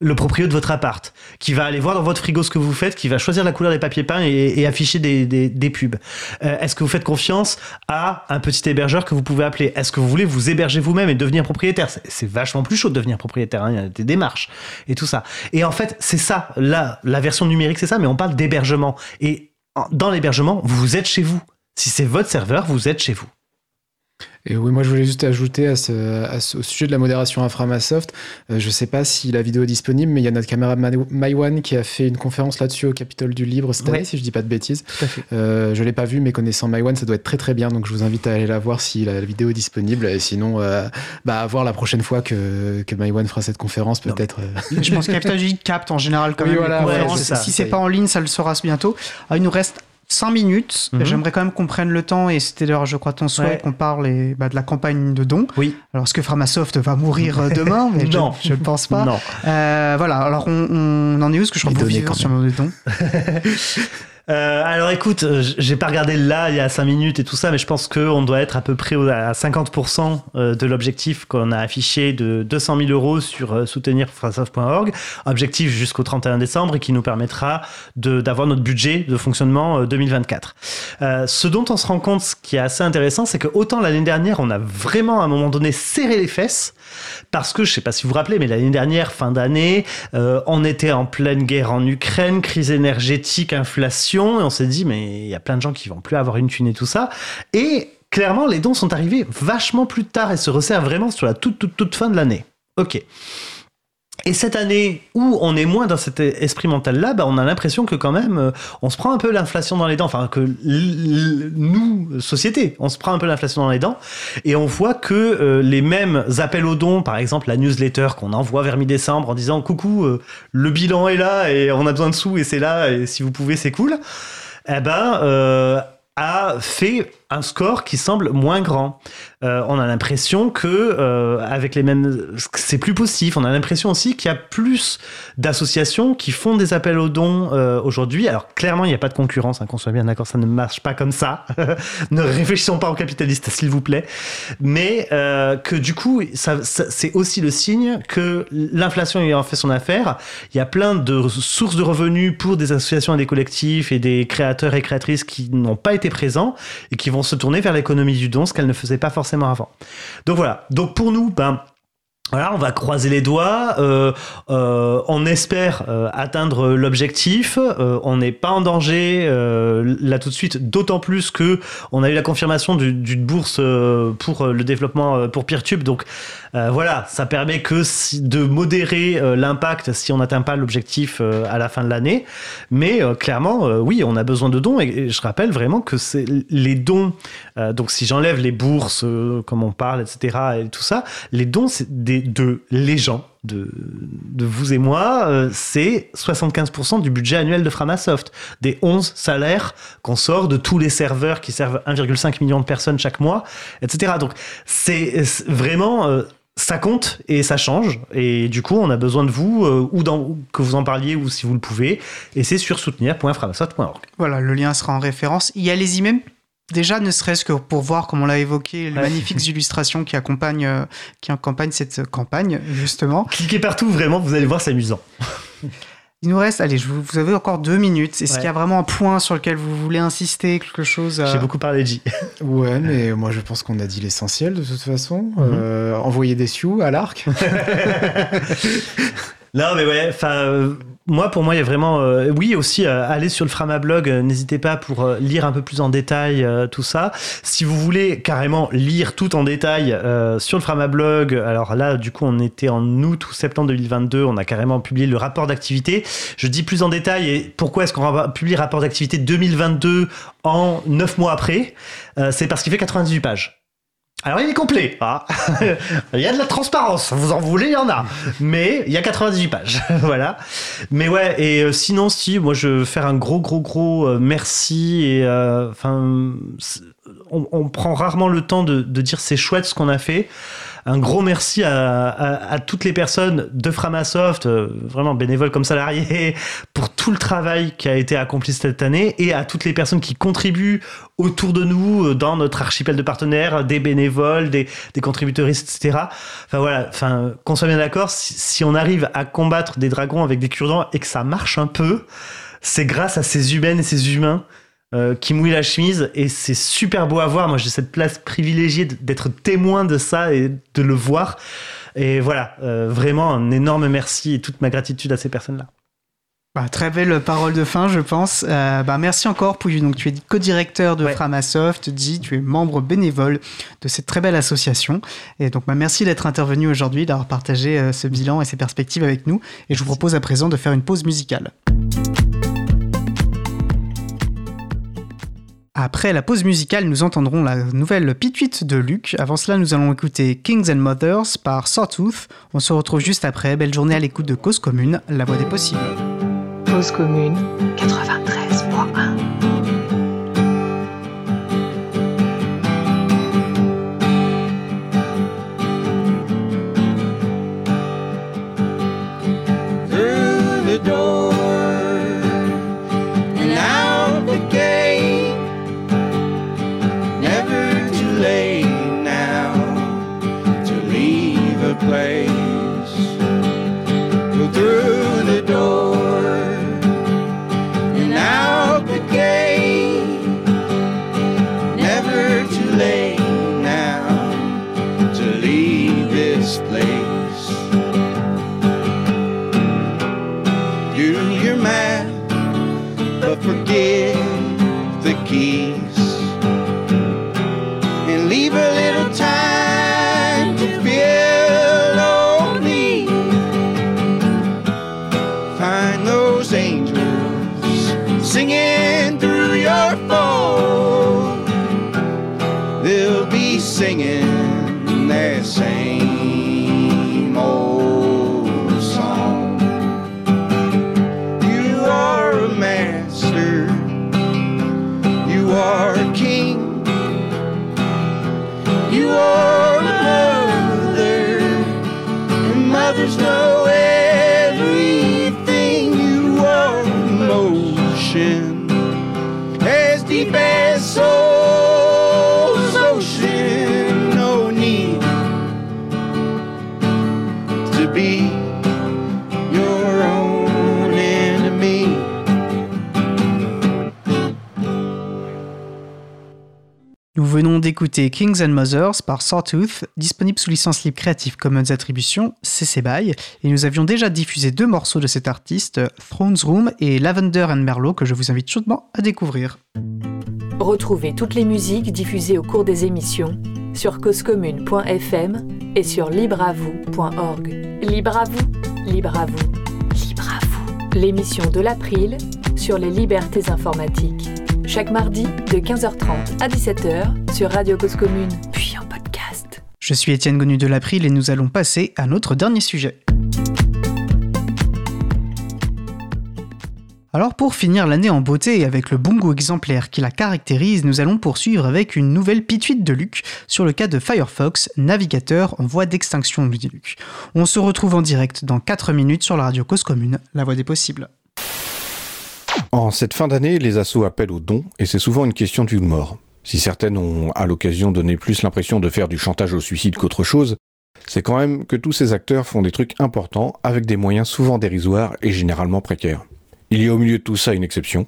Le proprio de votre appart, qui va aller voir dans votre frigo ce que vous faites, qui va choisir la couleur des papiers peints et, afficher des, pubs. Euh, Est-ce que vous faites confiance à un petit hébergeur que vous pouvez appeler? Est-ce que vous voulez vous héberger vous-même et devenir propriétaire? C'est- vachement plus chaud de devenir propriétaire, hein, il y a des démarches et tout ça. Et en fait, c'est ça, là, la version numérique, c'est ça, mais on parle d'hébergement. Et dans l'hébergement, vous êtes chez vous. Si c'est votre serveur, vous êtes chez vous. Et oui, moi je voulais juste ajouter à ce, à ce- au sujet de la modération Inframasoft, euh, je sais pas si la vidéo est disponible, mais il y a notre caméraman Maïwan qui a fait une conférence là-dessus au Capitole du Libre cette Ouais. année, si je dis pas de bêtises. Euh, je l'ai pas vu, mais connaissant Maïwan, ça doit être très très bien, donc je vous invite à aller la voir si la, la vidéo est disponible. Et sinon, euh, bah, à voir la prochaine fois que, que Maïwan fera cette conférence, peut-être. euh, Je pense que Capital J capte en général quand Oui, même voilà, les conférences. ça. si c'est pas en ligne, ça le sera bientôt. Ah, il nous reste 5 minutes. Mhm. J'aimerais quand même qu'on prenne le temps, et c'était d'ailleurs, je crois, ton souhait Ouais. qu'on parle et, bah, de la campagne de dons. Oui. Alors, est-ce que Framasoft va mourir euh, demain? Mais Non. Je ne pense pas. Non. Euh, voilà, alors on, on en est où? Parce que je crois que vous vivez sur dons. Euh, alors écoute, euh, j'ai pas regardé là il y a 5 minutes et tout ça, mais je pense qu'on doit être à peu près à 50% euh, de l'objectif qu'on a affiché de 200 000 euros sur soutenir Framasoft.org, objectif jusqu'au 31 décembre et qui nous permettra d'avoir notre budget de fonctionnement euh, 2024. Euh, ce dont on se rend compte, ce qui est assez intéressant, c'est que autant l'année dernière, on a vraiment à un moment donné serré les fesses, parce que je sais pas si vous vous rappelez, mais l'année dernière, fin d'année, euh, on était en pleine guerre en Ukraine, crise énergétique, inflation, et on s'est dit, mais il y a plein de gens qui vont plus avoir une thune et tout ça. Et clairement, les dons sont arrivés vachement plus tard et se resserrent vraiment sur la toute, toute, toute fin de l'année. Ok. Et cette année où on est moins dans cet esprit mental-là, bah, on a l'impression que quand même, euh, on se prend un peu l'inflation dans les dents. Enfin, que nous, société, on se prend un peu l'inflation dans les dents. Et on voit que euh, les mêmes appels aux dons, par exemple la newsletter qu'on envoie vers mi-décembre en disant coucou, euh, le bilan est là et on a besoin de sous et c'est là et si vous pouvez c'est cool, eh ben a fait un score qui semble moins grand. Euh, on a l'impression que euh, avec les mêmes, c'est plus possible. On a l'impression aussi qu'il y a plus d'associations qui font des appels aux dons euh, aujourd'hui. Alors clairement, il n'y a pas de concurrence, hein, qu'on soit bien d'accord, ça ne marche pas comme ça. ne réfléchissons pas aux capitalistes, s'il vous plaît. Mais que du coup, c'est aussi le signe que l'inflation ayant fait son affaire, il y a plein de sources de revenus pour des associations et des collectifs et des créateurs et créatrices qui n'ont pas été présents et qui vont se tourner vers l'économie du don, ce qu'elles ne faisaient pas forcément avant. Donc voilà. Donc pour nous, ben voilà, on va croiser les doigts. euh, euh, on espère euh, atteindre l'objectif. on n'est pas en danger là tout de suite, d'autant plus que on a eu la confirmation du- d'une bourse pour le développement pour PeerTube. Donc voilà, ça permet que si- de modérer l'impact si on n'atteint pas l'objectif à la fin de l'année. Mais clairement, oui, on a besoin de dons. Et, et je rappelle vraiment que c'est les dons. donc si j'enlève les bourses, comme on parle, etc. et tout ça, les dons c'est des, de les gens. De, de vous et moi, euh, c'est 75% du budget annuel de Framasoft. Des 11 salaires qu'on sort de tous les serveurs qui servent 1,5 million de personnes chaque mois, etc. Donc c'est vraiment euh, ça compte et ça change. Et du coup, on a besoin de vous, euh, ou dans, que vous en parliez, ou si vous le pouvez. Et c'est sur soutenir.framasoft.org. Voilà, le lien sera en référence. Y a les emails. Déjà, ne serait-ce que pour voir, comme on l'a évoqué, les Ouais. magnifiques illustrations qui accompagnent, euh, qui accompagnent cette campagne, justement. Cliquez partout, vraiment, vous allez voir, c'est amusant. Il nous reste, allez, je vous, vous avez encore deux minutes. Est-ce Ouais. qu'il y a vraiment un point sur lequel vous voulez insister, quelque chose euh, J'ai beaucoup parlé de J. Ouais, mais moi je pense qu'on a dit l'essentiel de toute façon. Mhm. Euh, envoyer des sioux à l'arc. Non, mais ouais, enfin, euh, moi, pour moi, il y a vraiment. euh, oui, aussi, euh, allez sur le Framablog, euh, n'hésitez pas pour euh, lire un peu plus en détail euh, tout ça. Si vous voulez carrément lire tout en détail euh, sur le Framablog, alors là, du coup, on était en août ou septembre 2022, on a carrément publié le rapport d'activité. Je dis plus en détail, et pourquoi est-ce qu'on va publier le rapport d'activité 2022 en 9 mois après C'est parce qu'il fait 98 pages. Alors il est complet, hein. il y a de la transparence, vous en voulez, il y en a, mais il y a 98 pages, voilà. Mais ouais, et euh, sinon si, moi je veux faire un gros gros gros euh, merci et euh, enfin, on, prend rarement le temps de, dire c'est chouette ce qu'on a fait. Un gros merci à, toutes les personnes de Framasoft, euh, vraiment bénévoles comme salariés, pour tout le travail qui a été accompli cette année et à toutes les personnes qui contribuent autour de nous, euh, dans notre archipel de partenaires, des bénévoles, des, des contributeuristes, etc. Enfin voilà, enfin, qu'on soit bien d'accord, si, si on arrive à combattre des dragons avec des cure-dents et que ça marche un peu, c'est grâce à ces humaines et ces humains euh, qui mouillent la chemise et c'est super beau à voir. Moi, j'ai cette place privilégiée d'être témoin de ça et de le voir. Et voilà, euh, vraiment un énorme merci et toute ma gratitude à ces personnes-là. Bah, très belle parole de fin, je pense. Euh, bah, merci encore, Pouillu. Donc, tu es co-directeur de Ouais. Framasoft, dit, tu es membre bénévole de cette très belle association. Et donc, bah, merci d'être intervenu aujourd'hui, d'avoir partagé euh, ce bilan et ces perspectives avec nous. Et je vous propose à présent de faire une pause musicale. Après la pause musicale, nous entendrons la nouvelle pituite de Luc. Avant cela, nous allons écouter Kings and Mothers par Sawtooth. On se retrouve juste après. Belle journée à l'écoute de Cause Commune, la voix des possibles. Cause commune 93.1. forget the keys venons d'écouter Kings and Mothers par Sawtooth, disponible sous licence libre Creative Commons Attribution, CC BY, et nous avions déjà diffusé deux morceaux de cet artiste, Thrones Room et Lavender and Merlot, que je vous invite chaudement à découvrir. Retrouvez toutes les musiques diffusées au cours des émissions sur causecommune.fm et sur libreavoue.org. Libre à vous, libre à vous, libre à vous. L'émission de l'April sur les libertés informatiques. Chaque mardi de 15h30 à 17h sur Radio Cause Commune, puis en podcast. Je suis Étienne Gonu de l'April et nous allons passer à notre dernier sujet. Alors pour finir l'année en beauté et avec le bon goût exemplaire qui la caractérise, nous allons poursuivre avec une nouvelle pituite de Luc sur le cas de Firefox, navigateur en voie d'extinction, nous Luc. On se retrouve en direct dans 4 minutes sur la radio Cause Commune, la voix des possibles. En cette fin d'année, les assos appellent aux dons et c'est souvent une question de vie ou de mort. Si certaines ont à l'occasion donné plus l'impression de faire du chantage au suicide qu'autre chose, c'est quand même que tous ces acteurs font des trucs importants avec des moyens souvent dérisoires et généralement précaires. Il y a au milieu de tout ça une exception,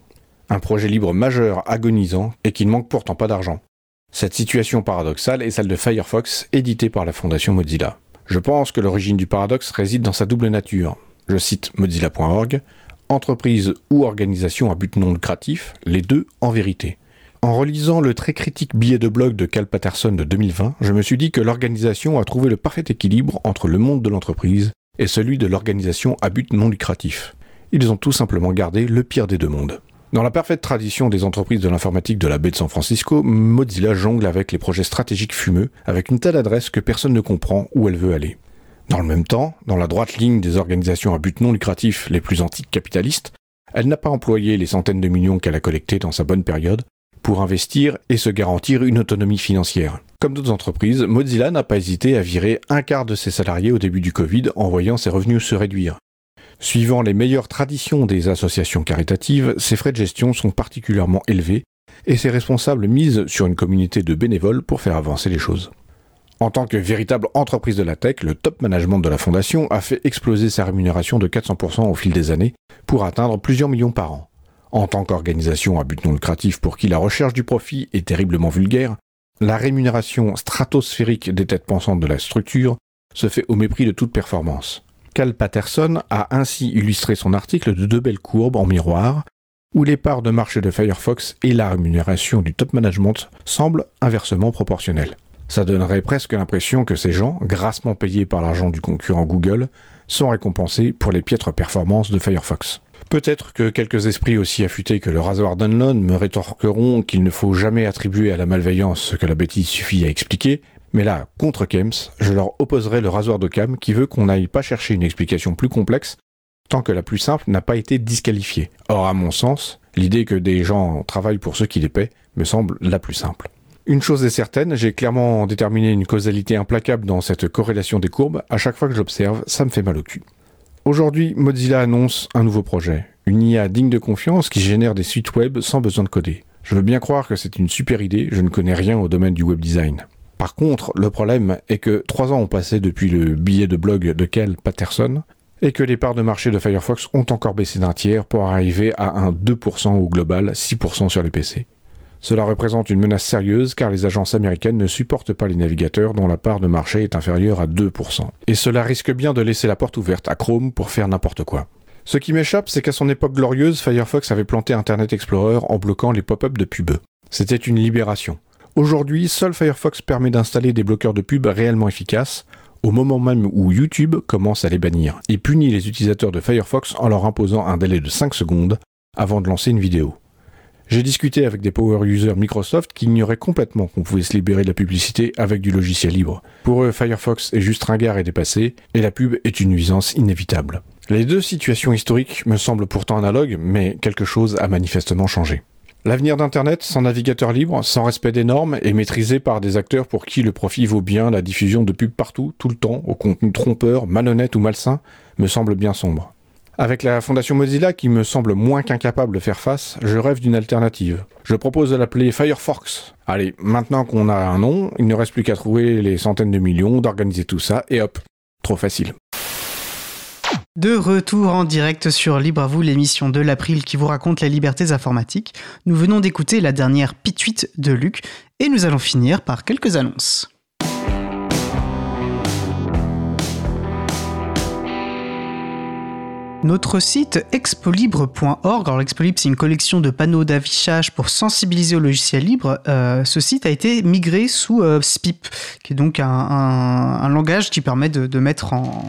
un projet libre majeur agonisant et qui ne manque pourtant pas d'argent. Cette situation paradoxale est celle de Firefox, édité par la fondation Mozilla. Je pense que l'origine du paradoxe réside dans sa double nature. Je cite mozilla.org, entreprise ou organisation à but non lucratif, les deux en vérité. En relisant le très critique billet de blog de Cal Patterson de 2020, je me suis dit que l'organisation a trouvé le parfait équilibre entre le monde de l'entreprise et celui de l'organisation à but non lucratif. Ils ont tout simplement gardé le pire des deux mondes. Dans la parfaite tradition des entreprises de l'informatique de la baie de San Francisco, Mozilla jongle avec les projets stratégiques fumeux, avec une telle adresse que personne ne comprend où elle veut aller. Dans le même temps, dans la droite ligne des organisations à but non lucratif les plus antiques capitalistes, elle n'a pas employé les centaines de millions qu'elle a collectés dans sa bonne période pour investir et se garantir une autonomie financière. Comme d'autres entreprises, Mozilla n'a pas hésité à virer un quart de ses salariés au début du Covid en voyant ses revenus se réduire. Suivant les meilleures traditions des associations caritatives, ses frais de gestion sont particulièrement élevés et ses responsables misent sur une communauté de bénévoles pour faire avancer les choses. En tant que véritable entreprise de la tech, le top management de la fondation a fait exploser sa rémunération de 400% au fil des années pour atteindre plusieurs millions par an. En tant qu'organisation à but non lucratif pour qui la recherche du profit est terriblement vulgaire, la rémunération stratosphérique des têtes pensantes de la structure se fait au mépris de toute performance. Cal Patterson a ainsi illustré son article de deux belles courbes en miroir, où les parts de marché de Firefox et la rémunération du top management semblent inversement proportionnelles. Ça donnerait presque l'impression que ces gens, grassement payés par l'argent du concurrent Google, sont récompensés pour les piètres performances de Firefox. Peut-être que quelques esprits aussi affûtés que le rasoir Dunlon me rétorqueront qu'il ne faut jamais attribuer à la malveillance ce que la bêtise suffit à expliquer, mais là, contre Kems, je leur opposerai le rasoir d'Occam qui veut qu'on n'aille pas chercher une explication plus complexe tant que la plus simple n'a pas été disqualifiée. Or, à mon sens, l'idée que des gens travaillent pour ceux qui les paient me semble la plus simple. Une chose est certaine, j'ai clairement déterminé une causalité implacable dans cette corrélation des courbes, à chaque fois que j'observe, ça me fait mal au cul. Aujourd'hui, Mozilla annonce un nouveau projet, une IA digne de confiance qui génère des sites web sans besoin de coder. Je veux bien croire que c'est une super idée, je ne connais rien au domaine du web design. Par contre, le problème est que trois ans ont passé depuis le billet de blog de Kel Patterson et que les parts de marché de Firefox ont encore baissé d'un tiers pour arriver à un 2% au global, 6% sur les PC. Cela représente une menace sérieuse car les agences américaines ne supportent pas les navigateurs dont la part de marché est inférieure à 2%. Et cela risque bien de laisser la porte ouverte à Chrome pour faire n'importe quoi. Ce qui m'échappe, c'est qu'à son époque glorieuse, Firefox avait planté Internet Explorer en bloquant les pop-up de pub. C'était une libération. Aujourd'hui, seul Firefox permet d'installer des bloqueurs de pub réellement efficaces, au moment même où YouTube commence à les bannir, et punit les utilisateurs de Firefox en leur imposant un délai de 5 secondes avant de lancer une vidéo. J'ai discuté avec des power users Microsoft qui ignoraient complètement qu'on pouvait se libérer de la publicité avec du logiciel libre. Pour eux, Firefox est juste ringard et dépassé, et la pub est une nuisance inévitable. Les deux situations historiques me semblent pourtant analogues, mais quelque chose a manifestement changé. L'avenir d'Internet, sans navigateur libre, sans respect des normes et maîtrisé par des acteurs pour qui le profit vaut bien la diffusion de pubs partout, tout le temps, au contenu trompeur, malhonnête ou malsain, me semble bien sombre. Avec la fondation Mozilla qui me semble moins qu'incapable de faire face, je rêve d'une alternative. Je propose de l'appeler Firefox. Allez, maintenant qu'on a un nom, il ne reste plus qu'à trouver les centaines de millions, d'organiser tout ça, et hop, trop facile. De retour en direct sur Libre à vous, l'émission de l'April qui vous raconte les libertés informatiques. Nous venons d'écouter la dernière pituite de Luc et nous allons finir par quelques annonces. Notre site expolibre.org, alors l'expolibre c'est une collection de panneaux d'affichage pour sensibiliser au logiciel libre. Euh, ce site a été migré sous euh, SPIP, qui est donc un, un- un langage qui permet de, de mettre en...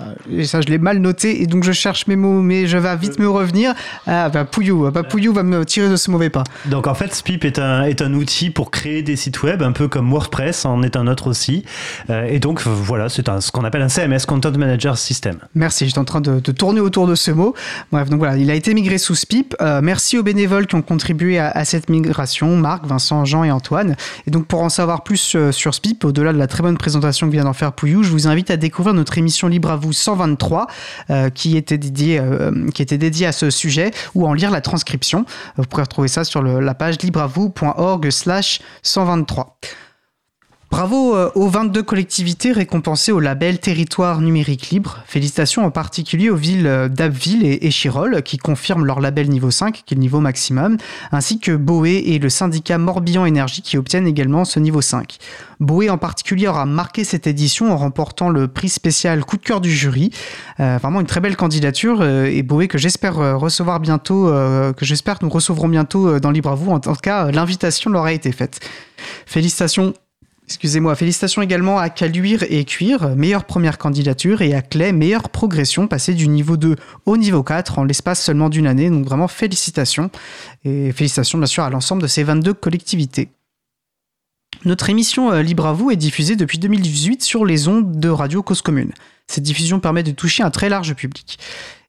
euh, et ça je l'ai mal noté et donc je cherche mes mots mais je vais vite me revenir. Ah bah Pouillou, bah, Pouillou va me tirer de ce mauvais pas. Donc en fait, Spip est un, est un outil pour créer des sites web, un peu comme WordPress en est un autre aussi. Et donc voilà, c'est ce qu'on appelle un CMS, Content Manager System. Merci, j'étais en train de, de tourner autour de ce mot. Bref, donc voilà, il a été migré sous SPIP. Euh, merci aux bénévoles qui ont contribué à, cette migration, Marc, Vincent, Jean et Antoine. Et donc pour en savoir plus euh, sur SPIP, au-delà de la très bonne présentation que vient d'en faire Pouillou, je vous invite à découvrir notre émission Libre à vous 123, euh, qui, était dédiée, euh, qui était dédiée à ce sujet, ou en lire la transcription. Vous pourrez retrouver ça sur la page libreavou.org slash 123. Bravo euh, aux 22 collectivités récompensées au label Territoire numérique libre. Félicitations en particulier aux villes euh, d'Abbeville et Échirol qui confirment leur label niveau 5, qui est le niveau maximum, ainsi que Boé et le syndicat Morbihan Énergie qui obtiennent également ce niveau 5. Boé en particulier aura marqué cette édition en remportant le prix spécial coup de cœur du jury. Euh, vraiment une très belle candidature euh, et Boé que j'espère euh, recevoir bientôt, euh, que j'espère que nous recevrons bientôt euh, dans Libre à vous. En tout cas, euh, l'invitation leur a été faite. Félicitations Excusez-moi, félicitations également à Caluire et Cuir, meilleure première candidature, et à Clay, meilleure progression, passée du niveau 2 au niveau 4 en l'espace seulement d'une année. Donc vraiment félicitations. Et félicitations bien sûr à l'ensemble de ces 22 collectivités. Notre émission euh, Libre à vous est diffusée depuis 2018 sur les ondes de Radio Cause Commune. Cette diffusion permet de toucher un très large public.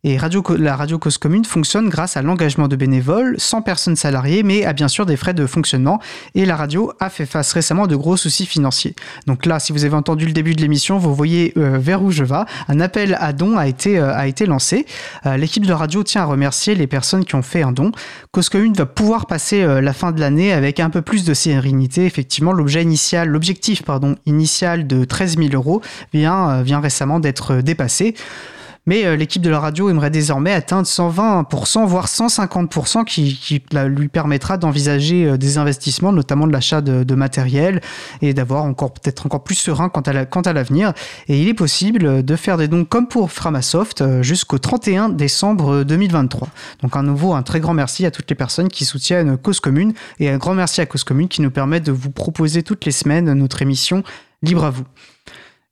Et la radio Cause Commune fonctionne grâce à l'engagement de bénévoles, sans personnes salariées, mais à bien sûr des frais de fonctionnement. Et la radio a fait face récemment à de gros soucis financiers. Donc là, si vous avez entendu le début de l'émission, vous voyez euh, vers où je vais. Un appel à été, euh, a été lancé. Euh, L'équipe de radio tient à remercier les personnes qui ont fait un don. Cause Commune va pouvoir passer la fin de l'année avec un peu plus de sérénité. Effectivement, l'objectif initial de 13 000 euros vient, récemment d'être dépassé. Mais euh, l'équipe de la radio aimerait désormais atteindre 120%, voire 150%, qui, lui permettra d'envisager euh, des investissements, notamment de l'achat de, matériel, et d'avoir encore peut-être encore plus serein quant à la- quant à l'avenir. et il est possible de faire des dons comme pour Framasoft euh, jusqu'au 31 décembre 2023. Donc à nouveau, un très grand merci à toutes les personnes qui soutiennent Cause Commune, et un grand merci à Cause Commune qui nous permet de vous proposer toutes les semaines notre émission Libre à vous.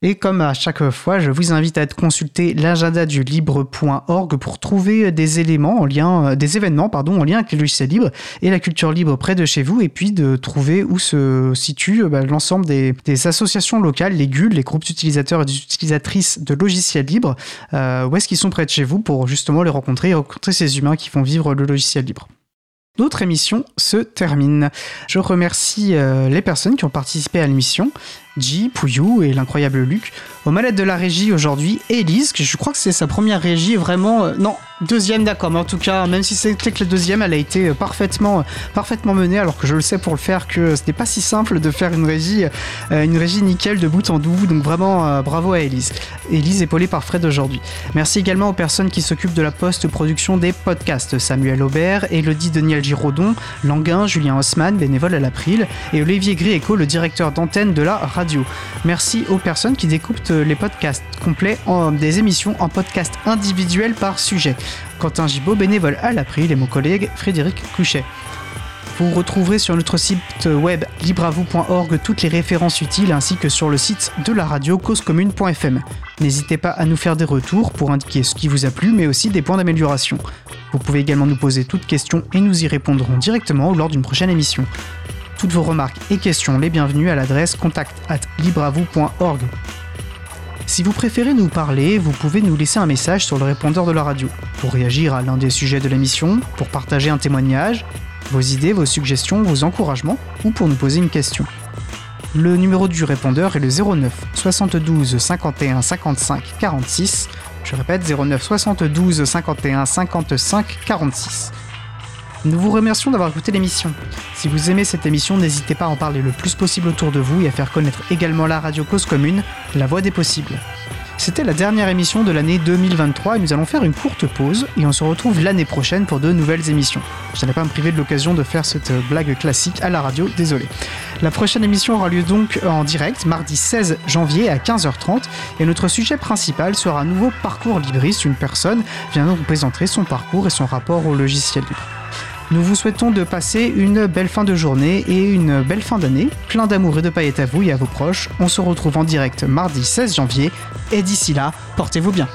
Et comme à chaque fois, je vous invite à consulter l'agenda du libre.org pour trouver des éléments en lien, euh, des événements pardon, en lien avec le logiciel libre et la culture libre près de chez vous, et puis de trouver où se situe euh, bah, l'ensemble des, associations locales, les GUL, les groupes d'utilisateurs et d'utilisatrices de logiciels libres, euh, où est-ce qu'ils sont près de chez vous pour justement les rencontrer et rencontrer ces humains qui font vivre le logiciel libre. Notre émission se termine. Je remercie euh, les personnes qui ont participé à l'émission J, Pouillou et l'incroyable Luc. Aux manettes de la régie aujourd'hui, Elise, que je crois que c'est sa première régie vraiment... euh, non, deuxième d'accord, mais en tout cas, même si c'était que la deuxième, elle a été euh, parfaitement, euh, parfaitement menée, alors que je le sais pour le faire que ce n'est pas si simple de faire une régie, une régie nickel de bout en bout, donc vraiment bravo à Elise. Elise épaulée par Fred aujourd'hui. Merci également aux personnes qui s'occupent de la post-production des podcasts, Samuel Aubert, Elodie Daniel Giraudon, Languin, Julien Haussmann, bénévole à l'April, et Olivier Grieco, le directeur d'antenne de la radio. Merci aux personnes qui découpent euh, les podcasts complets des émissions en podcasts individuels par sujet. Quentin Gibaud, bénévole à l'April, et mon collègue Frédéric Couchet. Vous retrouverez sur notre site web libravou.org toutes les références utiles ainsi que sur le site de la radio causecommune.fm. N'hésitez pas à nous faire des retours pour indiquer ce qui vous a plu mais aussi des points d'amélioration. Vous pouvez également nous poser toutes questions et nous y répondrons directement lors d'une prochaine émission. Toutes vos remarques et questions les bienvenues à l'adresse contact at libravou.org. Si vous préférez nous parler, vous pouvez nous laisser un message sur le répondeur de la radio pour réagir à l'un des sujets de l'émission, pour partager un témoignage, vos idées, vos suggestions, vos encouragements ou pour nous poser une question. Le numéro du répondeur est le 09 72 51 55 46. Je répète 09 72 51 55 46. Nous vous remercions d'avoir écouté l'émission. Si vous aimez cette émission, n'hésitez pas à en parler le plus possible autour de vous et à faire connaître également la radio Cause Commune, la voix des possibles. C'était la dernière émission de l'année 2023 et nous allons faire une courte pause et on se retrouve l'année prochaine pour de nouvelles émissions. Je n'allais pas me priver de l'occasion de faire cette blague classique à la radio, désolé. La prochaine émission aura lieu donc en direct mardi 16 janvier à 15h30 et notre sujet principal sera un nouveau parcours libriste. Une personne vient nous présenter son parcours et son rapport au logiciel. Nous vous souhaitons de passer une belle fin de journée et une belle fin d'année, plein d'amour et de paillettes à vous et à vos proches. On se retrouve en direct mardi 16 janvier et d'ici là, portez-vous bien.